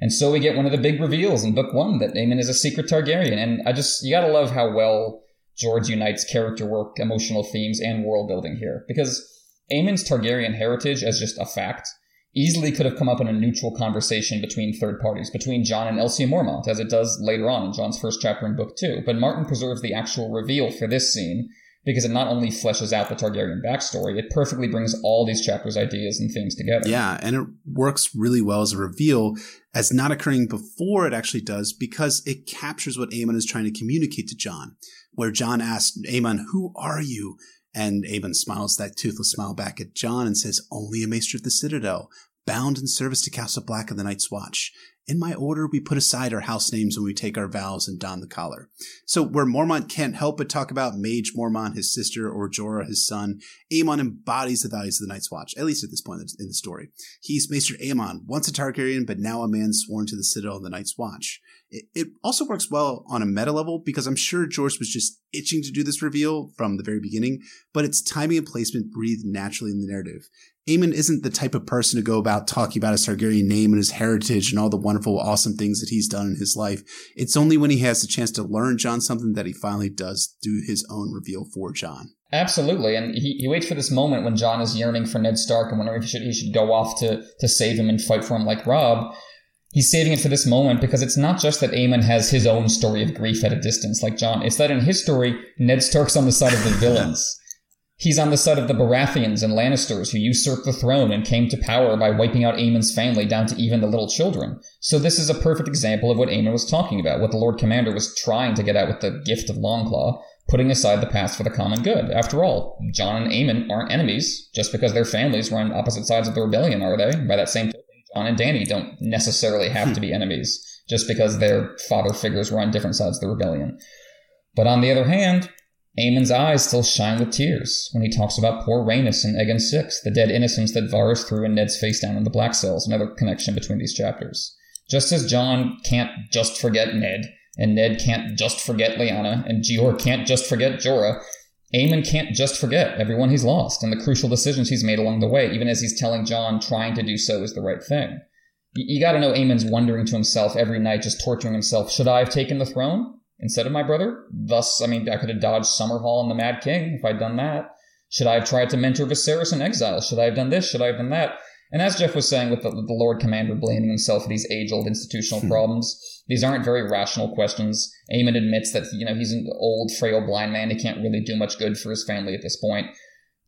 And so we get one of the big reveals in book one that Aemon is a secret Targaryen. And I just, you gotta love how well George unites character work, emotional themes, and world building here. Because Aemon's Targaryen heritage as just a fact easily could have come up in a neutral conversation between third parties, between Jon and Elsia Mormont, as it does later on in Jon's first chapter in book two. But Martin preserves the actual reveal for this scene because it not only fleshes out the Targaryen backstory, it perfectly brings all these chapters' ideas and themes together. Yeah, and it works really well as a reveal, as not occurring before it actually does, because it captures what Aemon is trying to communicate to Jon. Where Jon asks Aemon, Who are you? And Aemon smiles that toothless smile back at Jon and says, Only a maester of the Citadel, bound in service to Castle Black and the Night's Watch. In my order, we put aside our house names when we take our vows and don the collar. So, where Mormont can't help but talk about Maege Mormont, his sister, or Jorah, his son, Aemon embodies the values of the Night's Watch, at least at this point in the story. He's Maester Aemon, once a Targaryen, but now a man sworn to the Citadel and the Night's Watch. It, it also works well on a meta level because I'm sure George was just itching to do this reveal from the very beginning, but its timing and placement breathe naturally in the narrative. Aemon isn't the type of person to go about talking about his Targaryen name and his heritage and all the wonderful, awesome things that he's done in his life. It's only when he has the chance to learn Jon something that he finally does do his own reveal for Jon. Absolutely, and he, he waits for this moment when Jon is yearning for Ned Stark and wondering if he should, he should go off to, to save him and fight for him like Robb. He's saving it for this moment because it's not just that Aemon has his own story of grief at a distance like Jon. It's that in his story, Ned Stark's on the side of the villains. He's on the side of the Baratheons and Lannisters who usurped the throne and came to power by wiping out Aemon's family down to even the little children. So this is a perfect example of what Aemon was talking about, what the Lord Commander was trying to get at with the gift of Longclaw, putting aside the past for the common good. After all, Jon and Aemon aren't enemies just because their families were on opposite sides of the rebellion, are they? By that same token, Jon and Dany don't necessarily have to be enemies just because their father figures were on different sides of the rebellion. But on the other hand, Aemon's eyes still shine with tears when he talks about poor Rhaenys and Aegon Six, the dead innocents that Varys threw in Ned's face down in the Black Cells, another connection between these chapters. Just as Jon can't just forget Ned, and Ned can't just forget Lyanna, and Jeor can't just forget Jorah, Aemon can't just forget everyone he's lost and the crucial decisions he's made along the way, even as he's telling Jon trying to do so is the right thing. You, you gotta know Aemon's wondering to himself every night, just torturing himself, should I have taken the throne? Instead of my brother. Thus, I mean, I could have dodged Summerhall and the Mad King if I'd done that. Should I have tried to mentor Viserys in exile? Should I have done this? Should I have done that? And as Jeff was saying, with the, the Lord Commander blaming himself for these age-old institutional hmm. problems, these aren't very rational questions. Aemon admits that you know he's an old, frail, blind man. He can't really do much good for his family at this point.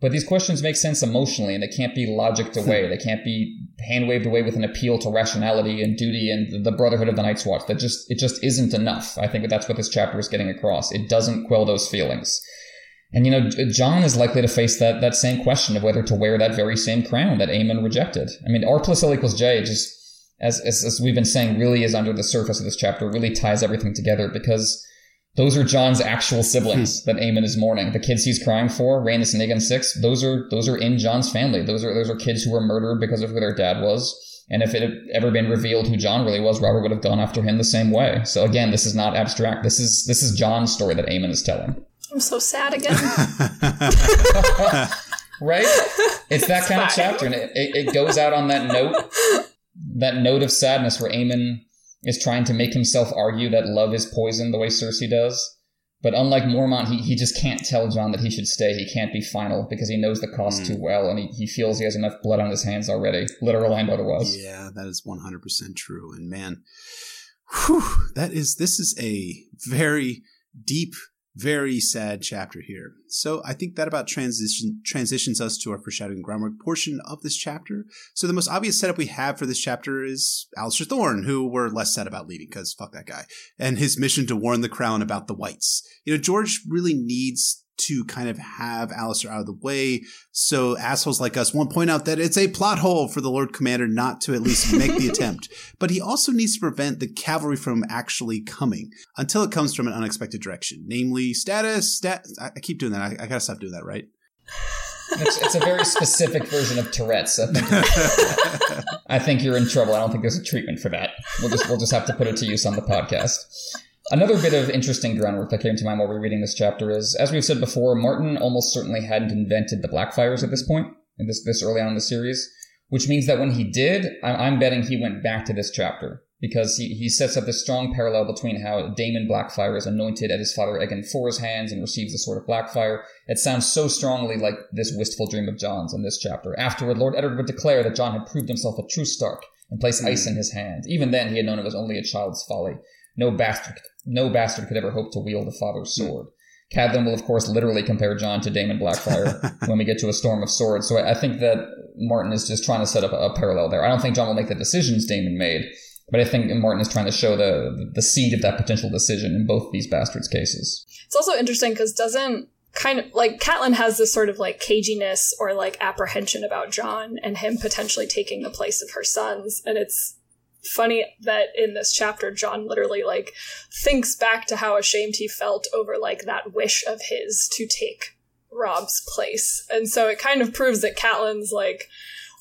But these questions make sense emotionally, and they can't be logicked hmm. away. they can't be hand waved away with an appeal to rationality and duty and the brotherhood of the Night's Watch. That just it just isn't enough. I think that's what this chapter is getting across. It doesn't quell those feelings. And you know, Jon is likely to face that that same question of whether to wear that very same crown that Aemon rejected. I mean, R plus L equals J just as, as as we've been saying really is under the surface of this chapter, really ties everything together because those are Jon's actual siblings hmm. that Aemon is mourning. The kids he's crying for, Rhaenys and Aegon Six, those are those are in Jon's family. Those are those are kids who were murdered because of who their dad was. And if it had ever been revealed who Jon really was, Robert would have gone after him the same way. So again, this is not abstract. This is this is Jon's story that Aemon is telling. I'm so sad again. [LAUGHS] right? It's that it's kind fine. of chapter, and it, it, it goes out on that note, that note of sadness where Aemon is trying to make himself argue that love is poison the way Cersei does. But unlike Mormont, he, he just can't tell Jon that he should stay. He can't be final because he knows the cost mm. too well and he, he feels he has enough blood on his hands already, literal and otherwise. Yeah, that is 100% true. And man, whew, that is, this is a very deep very sad chapter here. So I think that about transition transitions us to our foreshadowing groundwork portion of this chapter. So the most obvious setup we have for this chapter is Alliser Thorne, who we're less sad about leaving because fuck that guy, and his mission to warn the crown about the whites. You know, George really needs to kind of have Alliser out of the way. So assholes like us won't point out that it's a plot hole for the Lord Commander not to at least make the [LAUGHS] attempt. But he also needs to prevent the cavalry from actually coming until it comes from an unexpected direction, namely status. Stat. I keep doing that. I, I gotta stop doing that, right? It's, it's, a very specific version of Tourette's. I think, [LAUGHS] I think you're in trouble. I don't think there's a treatment for that. We'll just we'll just have to put it to use on the podcast. Another bit of interesting groundwork that came to mind while we were reading this chapter is, as we've said before, Martin almost certainly hadn't invented the Blackfyres at this point, in this this early on in the series, which means that when he did, I'm, betting he went back to this chapter because he, he sets up this strong parallel between how Daemon Blackfyre is anointed at his father Aegon IV's hands and receives the sword of Blackfyre. It sounds so strongly like this wistful dream of Jon's in this chapter. Afterward, Lord Eddard would declare that Jon had proved himself a true Stark and place ice in his hand. Even then, he had known it was only a child's folly. No bastard, no bastard could ever hope to wield the father's hmm. sword. Catelyn will, of course, literally compare Jon to Daemon Blackfyre [LAUGHS] when we get to a storm of swords. So I think that Martin is just trying to set up a, a parallel there. I don't think Jon will make the decisions Daemon made, but I think Martin is trying to show the the seed of that potential decision in both these bastards' cases. It's also interesting because doesn't kind of like Catelyn has this sort of like caginess or like apprehension about Jon and him potentially taking the place of her sons, and it's funny that in this chapter jon literally like thinks back to how ashamed he felt over like that wish of his to take robb's place. And so it kind of proves that Catelyn's like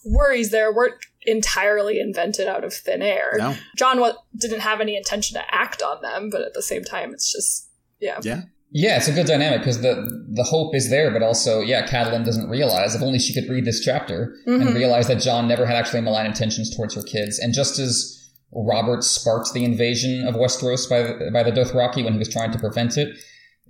worries there weren't entirely invented out of thin air. No. Jon what didn't have any intention to act on them, but at the same time it's just yeah. Yeah. Yeah, it's a good dynamic because the the hope is there, but also, yeah, Catelyn doesn't realize. If only she could read this chapter mm-hmm. and realize that Jon never had actually malign intentions towards her kids. And just as Robert sparked the invasion of Westeros by the, by the Dothraki when he was trying to prevent it,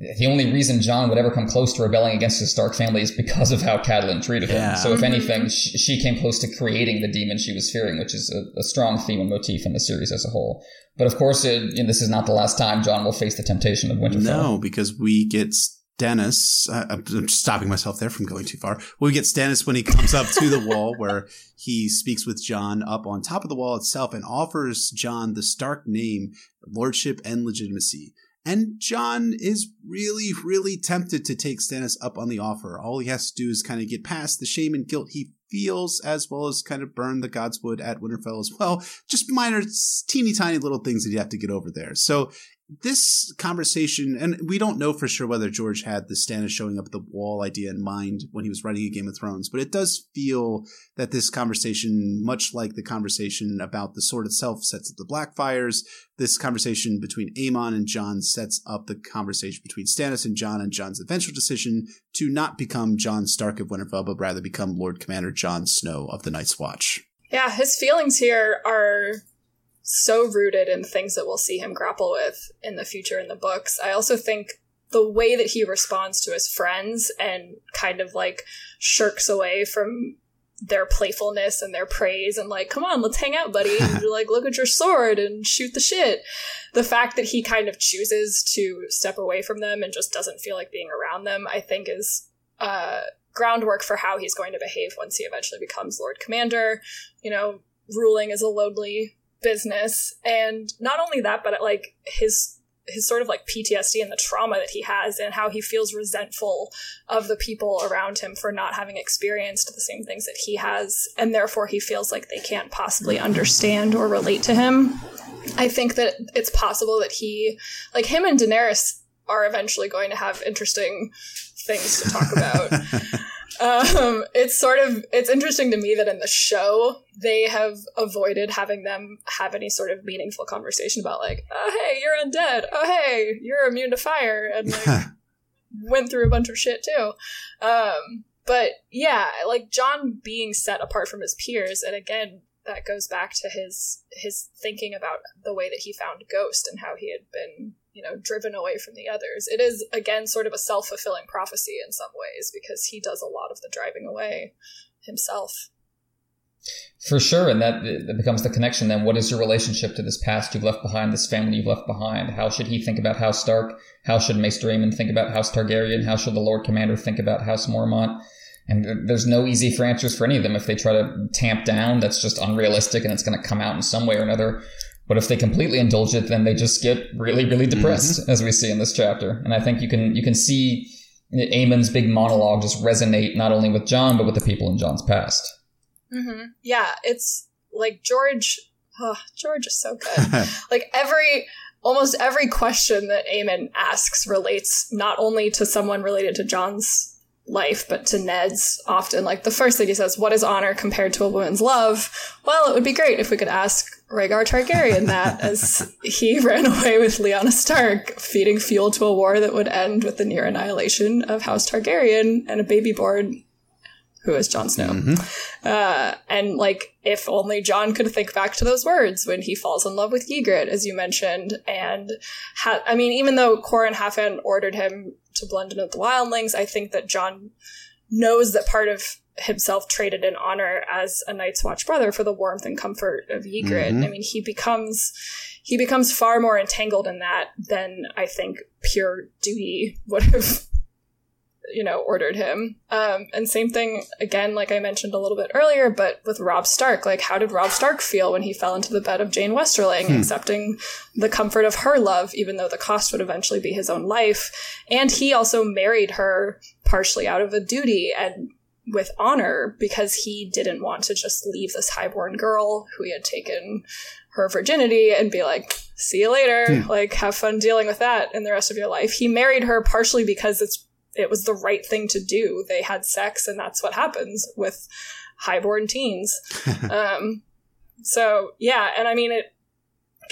the only reason Jon would ever come close to rebelling against his Stark family is because of how Catelyn treated him. So, if anything, she, she, came close to creating the demon she was fearing, which is a, a strong theme and motif in the series as a whole. But of course, it, you know, this is not the last time Jon will face the temptation of Winterfell. No, because we get Stannis. Uh, I'm stopping myself there from going too far. We get Stannis when he comes up to the [LAUGHS] wall where he speaks with Jon up on top of the wall itself and offers Jon the Stark name, lordship, and legitimacy. And Jon is really, really tempted to take Stannis up on the offer. All he has to do is kind of get past the shame and guilt he feels, as well as kind of burn the Godswood at Winterfell as well. Just minor, teeny tiny little things that you have to get over there. So this conversation, and we don't know for sure whether George had the Stannis showing up at the wall idea in mind when he was writing a Game of Thrones, but it does feel that this conversation, much like the conversation about the sword itself, sets up the Blackfyres. This conversation between Aemon and Jon sets up the conversation between Stannis and Jon and Jon's eventual decision to not become Jon Stark of Winterfell, but rather become Lord Commander Jon Snow of the Night's Watch. Yeah, his feelings here are so rooted in things that we'll see him grapple with in the future in the books. I also think the way that he responds to his friends and kind of like shirks away from their playfulness and their praise and like, come on, let's hang out, buddy. [LAUGHS] And like, look at your sword and shoot the shit. The fact that he kind of chooses to step away from them and just doesn't feel like being around them, I think is uh, groundwork for how he's going to behave once he eventually becomes Lord Commander. You know, ruling is a lonely business and not only that but like his his sort of like PTSD and the trauma that he has and how he feels resentful of the people around him for not having experienced the same things that he has and therefore he feels like they can't possibly understand or relate to him. I think that it's possible that he like him and Daenerys are eventually going to have interesting things to talk about. [LAUGHS] Um, it's sort of it's interesting to me that in the show they have avoided having them have any sort of meaningful conversation about like, oh hey, you're undead. Oh hey, you're immune to fire, and like [LAUGHS] went through a bunch of shit too. Um, but yeah, like Jon being set apart from his peers, and again, that goes back to his his thinking about the way that he found Ghost and how he had been you know, driven away from the others. It is, again, sort of a self fulfilling prophecy in some ways because he does a lot of the driving away himself. For sure, and that, that becomes the connection. Then, what is your relationship to this past you've left behind, this family you've left behind? How should he think about House Stark? How should Maester Aemon think about House Targaryen? How should the Lord Commander think about House Mormont? And there's no easy for answers for any of them. If they try to tamp down, that's just unrealistic, and it's going to come out in some way or another. But if they completely indulge it, then they just get really, really depressed, mm-hmm. as we see in this chapter. And I think you can you can see Aemon's big monologue just resonate not only with Jon but with the people in Jon's past. Mm-hmm. Yeah, it's like George. Oh, George is so good. [LAUGHS] like every, almost every question that Aemon asks relates not only to someone related to Jon's life, but to Ned's often. Like the first thing he says, What is honor compared to a woman's love? Well, it would be great if we could ask Rhaegar Targaryen that, [LAUGHS] as he [LAUGHS] ran away with Lyanna Stark, feeding fuel to a war that would end with the near annihilation of House Targaryen and a baby born who is Jon Snow. Mm-hmm. Uh, and like, if only Jon could think back to those words when he falls in love with Ygritte, as you mentioned. And ha- I mean, even though Qhorin Halfhand ordered him to blend in with the wildlings, I think that Jon knows that part of himself traded in honor as a Night's Watch brother for the warmth and comfort of Ygritte. Mm-hmm. I mean, he becomes he becomes far more entangled in that than I think pure duty would have you know, ordered him. Um, and same thing again, like I mentioned a little bit earlier, but with Robb Stark, like how did Robb Stark feel when he fell into the bed of Jeyne Westerling, hmm. accepting the comfort of her love, even though the cost would eventually be his own life? And he also married her partially out of a duty and with honor because he didn't want to just leave this highborn girl who he had taken her virginity and be like, see you later. Hmm. Like, have fun dealing with that in the rest of your life. He married her partially because it's it was the right thing to do. They had sex, and that's what happens with highborn teens. [LAUGHS] um, so yeah, and I mean it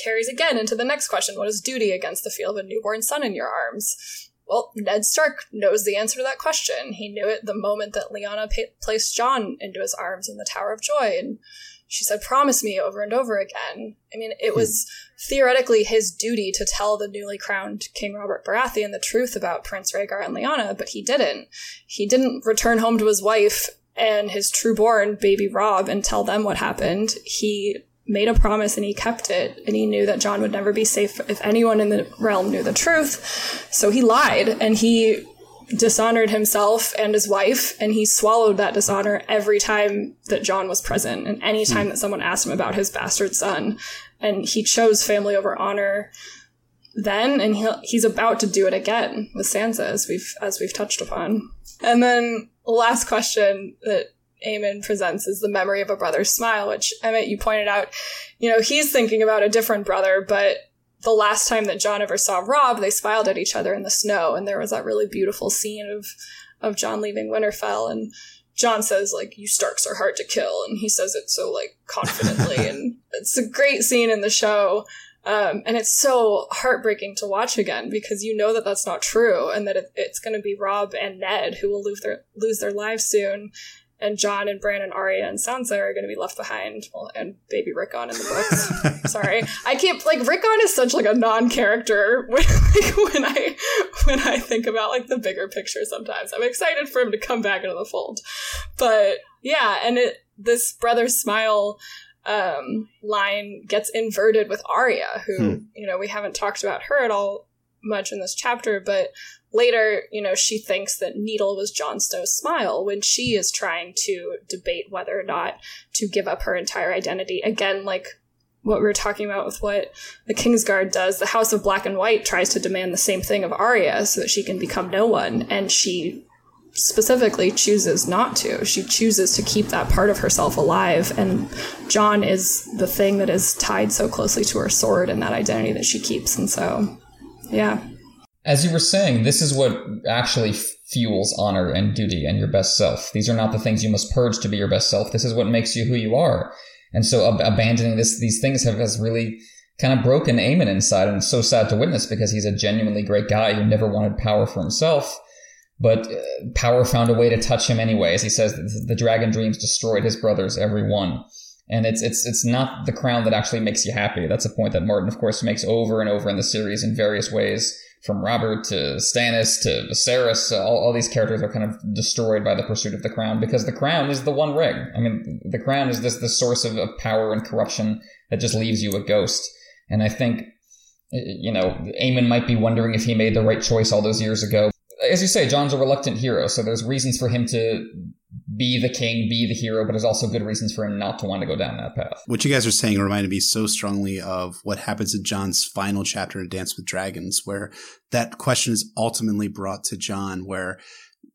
carries again into the next question: What is duty against the feel of a newborn son in your arms? Well, Ned Stark knows the answer to that question. He knew it the moment that Lyanna pa- placed Jon into his arms in the Tower of Joy, and she said, Promise me over and over again. I mean, it was hmm. theoretically his duty to tell the newly crowned King Robert Baratheon the truth about Prince Rhaegar and Lyanna, but he didn't. He didn't return home to his wife and his true-born baby Robb and tell them what happened. He made a promise and he kept it, and he knew that Jon would never be safe if anyone in the realm knew the truth. So he lied, and he dishonored himself and his wife, and he swallowed that dishonor every time that Jon was present, and any time mm. that someone asked him about his bastard son. And he chose family over honor then, and he he's about to do it again with Sansa, as we've as we've touched upon. And then last question that Aemon presents is the memory of a brother's smile, which Emmett, you pointed out, you know, he's thinking about a different brother, but the last time that Jon ever saw Robb, they smiled at each other in the snow, and there was that really beautiful scene of of Jon leaving Winterfell, and Jon says like, "You Starks are hard to kill," and he says it so like confidently, [LAUGHS] and it's a great scene in the show. Um, and it's so heartbreaking to watch again because you know that that's not true, and that it, it's going to be Robb and Ned who will lose their lose their lives soon, and Jon and Bran and Arya and Sansa are going to be left behind. Well, and baby Rickon in the books. [LAUGHS] Sorry, I can't like Rickon is such like a non-character [LAUGHS] when, like, when I when I think about like the bigger picture. Sometimes I'm excited for him to come back into the fold, but yeah, and it this brother smile um, line gets inverted with Arya, who hmm. you know we haven't talked about her at all much in this chapter, but later, you know, she thinks that Needle was Jon Snow's smile when she is trying to debate whether or not to give up her entire identity. Again, like what we were talking about with what the Kingsguard does, the House of Black and White tries to demand the same thing of Arya so that she can become no one, and she specifically chooses not to. She chooses to keep that part of herself alive, and Jon is the thing that is tied so closely to her sword and that identity that she keeps. And so, yeah. As you were saying, this is what actually fuels honor and duty and your best self. These are not the things you must purge to be your best self. This is what makes you who you are. And so ab- abandoning this, these things have, has really kind of broken Aemon inside. And it's so sad to witness because he's a genuinely great guy who never wanted power for himself. But uh, power found a way to touch him anyway. As he says, the dragon dreams destroyed his brothers, every one. And it's it's it's not the crown that actually makes you happy. That's a point that Martin, of course, makes over and over in the series in various ways. From Robert to Stannis to Viserys, all, all these characters are kind of destroyed by the pursuit of the crown because the crown is the one ring. I mean, the crown is this the source of, of power and corruption that just leaves you a ghost. And I think, you know, Aemon might be wondering if he made the right choice all those years ago. As you say, Jon's a reluctant hero, so there's reasons for him to be the king, be the hero, but there's also good reasons for him not to want to go down that path. What you guys are saying reminded me so strongly of what happens in Jon's final chapter in Dance with Dragons, where that question is ultimately brought to Jon, where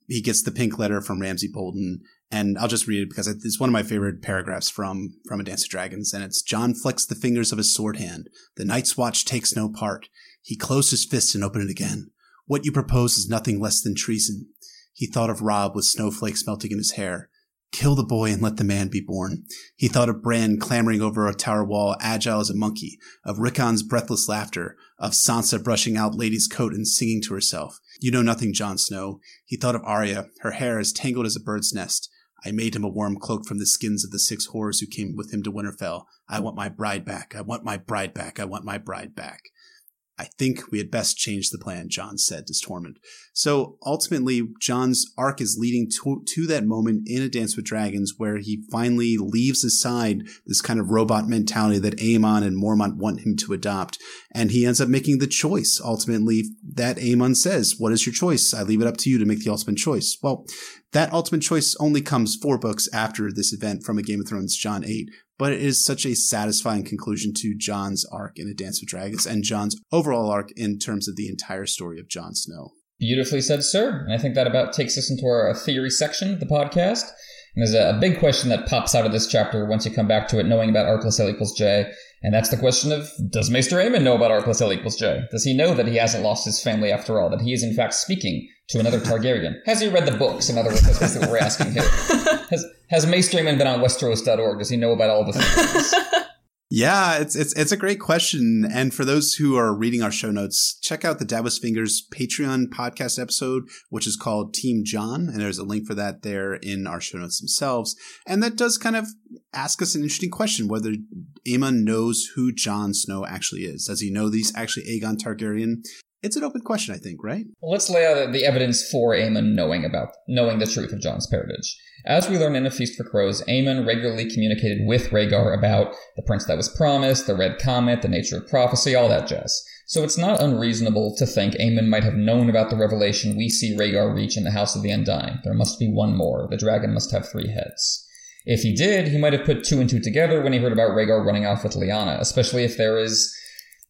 he gets the pink letter from Ramsay Bolton. And I'll just read it because it's one of my favorite paragraphs from, from A Dance with Dragons. And it's Jon flicks the fingers of his sword hand. The Night's Watch takes no part. He closed his fist and opened it again. What you propose is nothing less than treason. He thought of Robb with snowflakes melting in his hair. Kill the boy and let the man be born. He thought of Bran clambering over a tower wall, agile as a monkey, of Rickon's breathless laughter, of Sansa brushing out Lady's coat and singing to herself. You know nothing, Jon Snow. He thought of Arya, her hair as tangled as a bird's nest. I made him a warm cloak from the skins of the six whores who came with him to Winterfell. I want my bride back. I want my bride back. I want my bride back. I think we had best change the plan, Jon said to Tormund. So ultimately, Jon's arc is leading to, to that moment in A Dance with Dragons where he finally leaves aside this kind of robot mentality that Aemon and Mormont want him to adopt. And he ends up making the choice ultimately that Aemon says, What is your choice? I leave it up to you to make the ultimate choice. Well, that ultimate choice only comes four books after this event from A Game of Thrones, Jon 8 but it is such a satisfying conclusion to Jon's arc in A Dance with Dragons and Jon's overall arc in terms of the entire story of Jon Snow. Beautifully said, sir. I think that about takes us into our theory section of the podcast. And there's a, big question that pops out of this chapter once you come back to it, knowing about R plus L equals J. And that's the question of Does Maester Aemon know about R plus L equals J? Does he know that he hasn't lost his family after all? That he is in fact speaking to another Targaryen? Has he read the books? In other words, that's what we're asking here. [LAUGHS] Has, has Maester Aemon been on Westeros.org? Does he know about all the things? [LAUGHS] Yeah, it's it's it's a great question. And for those who are reading our show notes, check out the Davos Fingers Patreon podcast episode, which is called Team Jon, and there's a link for that there in our show notes themselves. And that does kind of ask us an interesting question: whether Aemon knows who Jon Snow actually is. Does he know that he's actually Aegon Targaryen? It's an open question, I think, right? Well, let's lay out the evidence for Aemon knowing about knowing the truth of Jon's parentage. As we learn in A Feast for Crows, Aemon regularly communicated with Rhaegar about the prince that was promised, the red comet, the nature of prophecy, all that jazz. So it's not unreasonable to think Aemon might have known about the revelation we see Rhaegar reach in the House of the Undying. There must be one more. The dragon must have three heads. If he did, he might have put two and two together when he heard about Rhaegar running off with Lyanna, especially if there is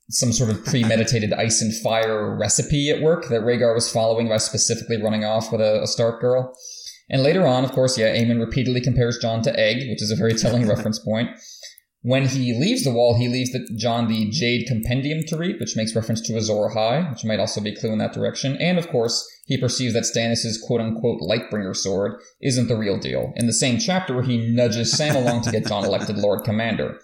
some sort of premeditated ice and fire recipe at work that Rhaegar was following by specifically running off with a, a Stark girl. And later on, of course, yeah, Aemon repeatedly compares Jon to Egg, which is a very telling [LAUGHS] reference point. When he leaves the wall, he leaves the, Jon the Jade Compendium to read, which makes reference to Azor Ahai, which might also be a clue in that direction. And of course, he perceives that Stannis' quote unquote Lightbringer sword isn't the real deal. In the same chapter where he nudges Sam along to get Jon elected Lord Commander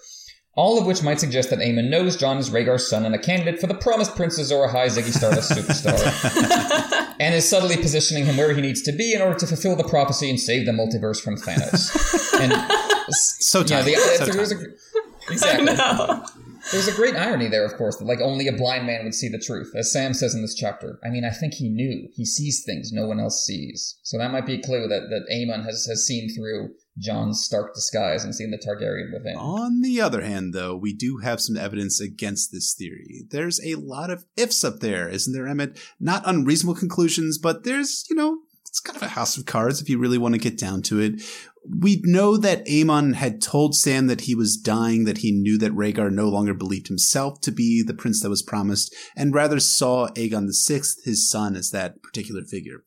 all of which might suggest that Aemon knows Jon is Rhaegar's son and a candidate for the promised Prince Azor Ahai Ziggy Stardust [LAUGHS] superstar, [LAUGHS] and is subtly positioning him where he needs to be in order to fulfill the prophecy and save the multiverse from Thanos. [LAUGHS] And so, you know, the, so there's a, exactly. There's a great irony there, of course, that like only a blind man would see the truth, as Sam says in this chapter. I mean, I think he knew. He sees things no one else sees. So that might be a clue that, that Aemon has, has seen through Jon's stark disguise and seeing the Targaryen within. On the other hand, though, we do have some evidence against this theory. There's a lot of ifs up there, isn't there, Emmett? Not unreasonable conclusions, but there's, you know, it's kind of a house of cards if you really want to get down to it. We know that Aemon had told Sam that he was dying, that he knew that Rhaegar no longer believed himself to be the prince that was promised, and rather saw Aegon VI, his son, as that particular figure.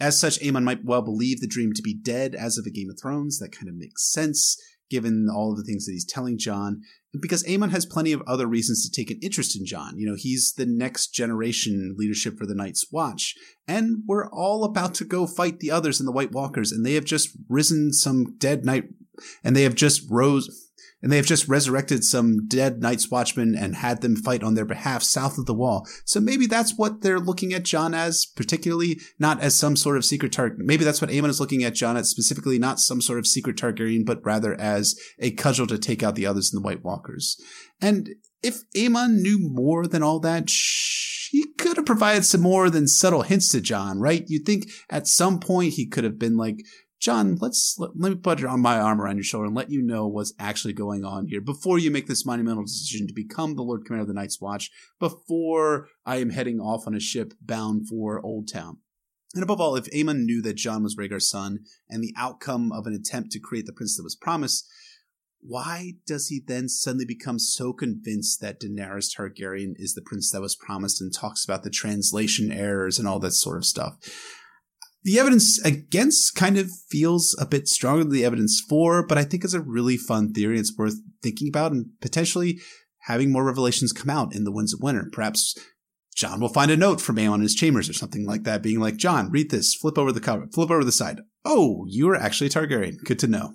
As such, Aemon might well believe the dream to be dead as of a Game of Thrones. That kind of makes sense given all of the things that he's telling Jon. Because Aemon has plenty of other reasons to take an interest in Jon. You know, he's the next generation leadership for the Night's Watch. And we're all about to go fight the others in the White Walkers, and they have just risen some dead knight, and they have just rose, and they have just resurrected some dead Night's Watchmen and had them fight on their behalf south of the wall. So maybe that's what they're looking at Jon as, particularly not as some sort of secret Targaryen. Maybe that's what Aemon is looking at Jon as, specifically not some sort of secret Targaryen, but rather as a cudgel to take out the others in the White Walkers. And if Aemon knew more than all that, he could have provided some more than subtle hints to Jon, right? You'd think at some point he could have been like, Jon, let's let, let me put it on my arm around your shoulder and let you know what's actually going on here before you make this monumental decision to become the Lord Commander of the Night's Watch. Before I am heading off on a ship bound for Old Town. And above all, if Aemon knew that Jon was Rhaegar's son and the outcome of an attempt to create the prince that was promised, why does he then suddenly become so convinced that Daenerys Targaryen is the prince that was promised and talks about the translation errors and all that sort of stuff? The evidence against kind of feels a bit stronger than the evidence for, but I think it's a really fun theory. It's worth thinking about and potentially having more revelations come out in the Winds of Winter. Perhaps Jon will find a note from Aemon in his chambers or something like that, being like, Jon, read this, flip over the cover, flip over the side. Oh, you are actually a Targaryen. Good to know.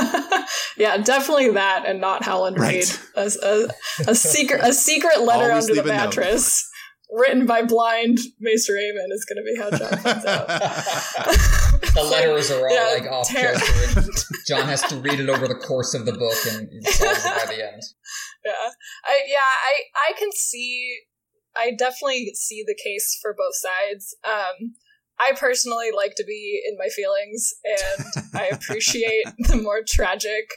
[LAUGHS] yeah, definitely that, and not Howland right. Reed. A, a, a, secret, a secret letter under the mattress, written by blind Maester Aemon, is going to be how Jon finds out. [LAUGHS] the letters are all yeah, like off ter- Jon has to read it over the course of the book and solves it by the end. [LAUGHS] Yeah, I yeah I I can see. I definitely see the case for both sides. Um, I personally like to be in my feelings, and I appreciate the more tragic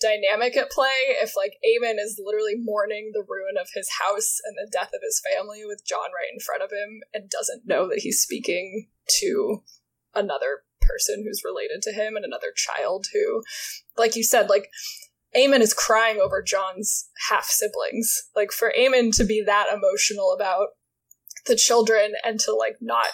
dynamic at play. If like Aemon is literally mourning the ruin of his house and the death of his family with Jon right in front of him, and doesn't know that he's speaking to another person who's related to him and another child who, like you said, like Aemon is crying over Jon's half siblings. Like for Aemon to be that emotional about the children and to like not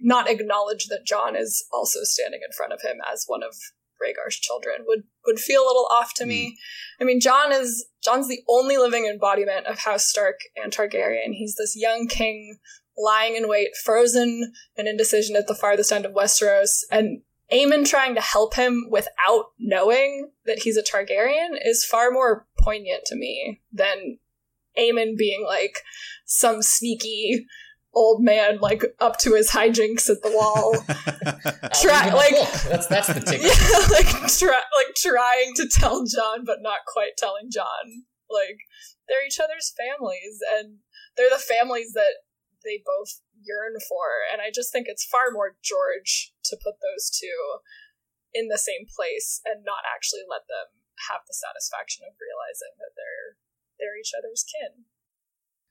not acknowledge that Jon is also standing in front of him as one of Rhaegar's children would would feel a little off to mm. me. I mean, Jon is Jon's the only living embodiment of House Stark and Targaryen. He's this young king lying in wait, frozen in indecision at the farthest end of Westeros, and Aemon trying to help him without knowing that he's a Targaryen is far more poignant to me than Aemon being like some sneaky old man like up to his hijinks at the wall. [LAUGHS] Try, like that's that's the ticket. [LAUGHS] Yeah, like try, like trying to tell Jon but not quite telling Jon. Like they're each other's families and they're the families that they both yearn for and I just think it's far more George to put those two in the same place and not actually let them have the satisfaction of realizing that they're they're each other's kin.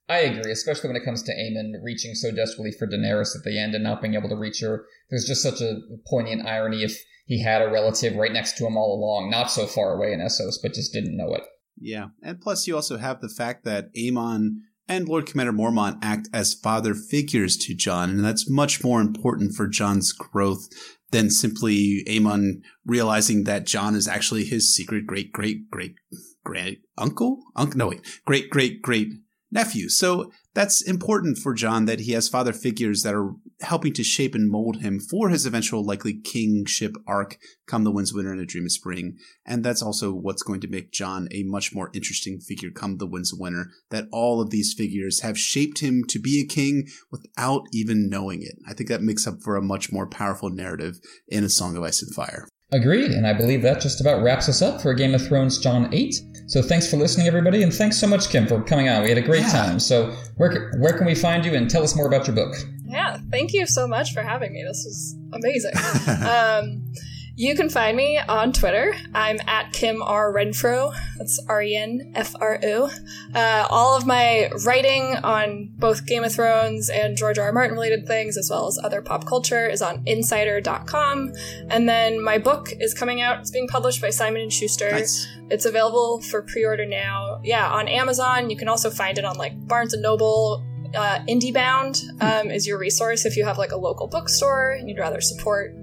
I agree, especially when it comes to Aemon reaching so desperately for Daenerys at the end and not being able to reach her. There's just such a poignant irony if he had a relative right next to him all along, not so far away in Essos, but just didn't know it. Yeah, and plus you also have the fact that Aemon and Lord Commander Mormont act as father figures to Jon, and that's much more important for Jon's growth than simply Aemon realizing that Jon is actually his secret great great great great uncle. Uncle, no wait, great great great nephew. So that's important for Jon that he has father figures that are helping to shape and mold him for his eventual likely kingship arc come the Winds Winter and a Dream of Spring. And that's also what's going to make Jon a much more interesting figure come the Winds Winter, that all of these figures have shaped him to be a king without even knowing it. I think that makes up for a much more powerful narrative in A Song of Ice and Fire. Agreed, and I believe that just about wraps us up for A Game of Thrones Jon 8. So thanks for listening, everybody, and thanks so much, Kim, for coming on. We had a great yeah. time. So where, where can we find you and tell us more about your book? Yeah, thank you so much for having me. This was amazing. [LAUGHS] um, you can find me on Twitter. I'm at Kim R. Renfro. That's R E N F R O. Uh, all of my writing on both Game of Thrones and George R. R. Martin related things, as well as other pop culture, is on Insider.com. And then my book is coming out. It's being published by Simon and Schuster. Nice. It's available for pre-order now. Yeah, on Amazon. You can also find it on like Barnes and Noble. Uh, IndieBound um, is your resource if you have like a local bookstore and you'd rather support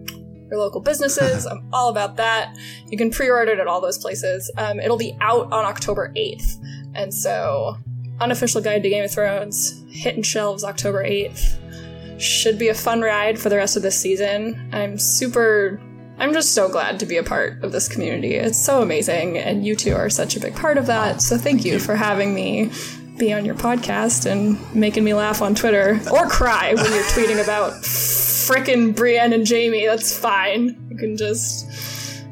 your local businesses. [LAUGHS] I'm all about that. You can pre-order it at all those places. Um, it'll be out on October 8th. And so, unofficial guide to Game of Thrones, hitting shelves October 8th. Should be a fun ride for the rest of this season. I'm super I'm just so glad to be a part of this community. It's so amazing, and you two are such a big part of that. So thank, you for having me be on your podcast and making me laugh on Twitter or cry when you're tweeting about frickin' Brienne and Jaime. That's fine. You can just.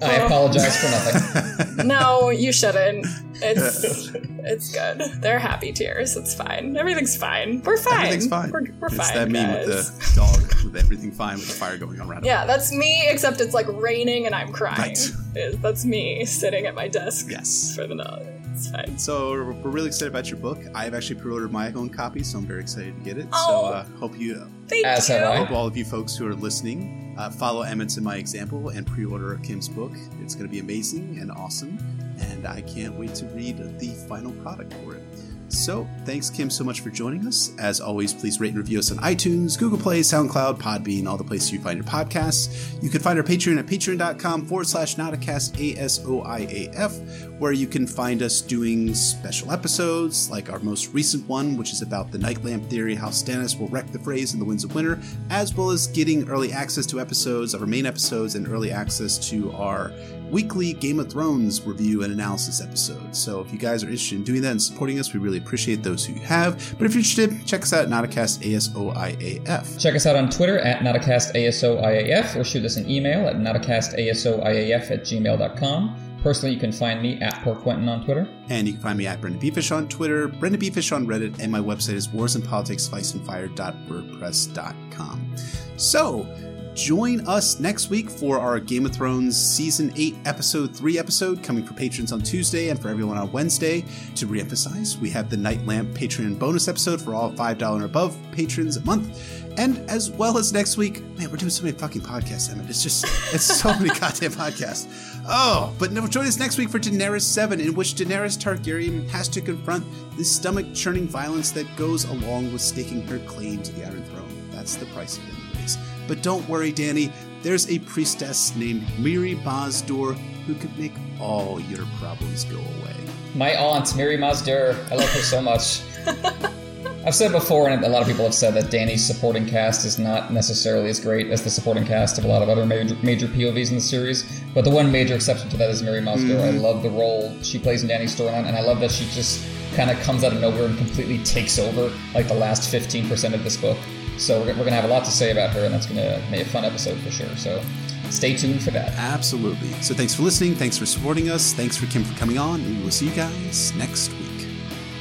I oh. apologize for nothing. [LAUGHS] no, you shouldn't. It's it's good. They're happy tears. It's fine. Everything's fine. We're fine. Everything's fine. We're, we're it's fine. that meme guys. with the dog with everything fine with the fire going on around. Yeah, that's me. Except it's like raining and I'm crying. Right. That's me sitting at my desk. Yes. For the night. It's fine. So we're really excited about your book. I've actually pre-ordered my own copy, so I'm very excited to get it. Oh, so uh, hope you. Thank As you. have I. Hope all of you folks who are listening uh, follow Emmett's and my example and pre-order Kim's book. It's going to be amazing and awesome, and I can't wait to read the final product for it. So, thanks, Kim, so much for joining us. As always, please rate and review us on iTunes, Google Play, SoundCloud, Podbean, all the places you find your podcasts. You can find our Patreon at patreon.com forward slash Nauticast, A-S-O-I-A-F, where you can find us doing special episodes, like our most recent one, which is about the Night Lamp Theory, how Stannis will wreck the Freys in the Winds of Winter, as well as getting early access to episodes of our main episodes and early access to our weekly Game of Thrones review and analysis episode. So if you guys are interested in doing that and supporting us, we really appreciate those who have. But if you're interested, check us out at Nauticast ASOIAF. Check us out on Twitter at NauticastASOIAF or shoot us an email at NauticastASOIAF at gmail.com. Personally, you can find me at Port Quentin on Twitter. And you can find me at Brendan Beefish on Twitter, Brendan Beefish on Reddit, and my website is warsandpoliticsoficeandfire.wordpress.com. So, join us next week for our Game of Thrones Season 8, Episode 3 episode coming for patrons on Tuesday and for everyone on Wednesday. To reemphasize, we have the Night Lamp Patreon bonus episode for all $5 and above patrons a month. And as well as next week, man, we're doing so many fucking podcasts, Emmett. It's just, it's so [LAUGHS] many goddamn podcasts. Oh, but no, join us next week for Daenerys 7, in which Daenerys Targaryen has to confront the stomach churning violence that goes along with staking her claim to the Iron Throne. That's the price of it, anyways. But don't worry, Dany, there's a priestess named Mirri Maz Duur who could make all your problems go away. My aunt, Mirri Maz Duur. I love her so much. [LAUGHS] I've said before, and a lot of people have said that Dany's supporting cast is not necessarily as great as the supporting cast of a lot of other major, major POVs in the series. But the one major exception to that is Mirri Maz Duur. Mm. I love the role she plays in Dany's storyline, and I love that she just kind of comes out of nowhere and completely takes over like the last 15% of this book. So we're, we're going to have a lot to say about her, and that's going to make a fun episode for sure. So stay tuned for that. Absolutely. So thanks for listening. Thanks for supporting us. Thanks for Kim for coming on, and we will see you guys next week.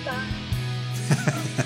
Bye. [LAUGHS]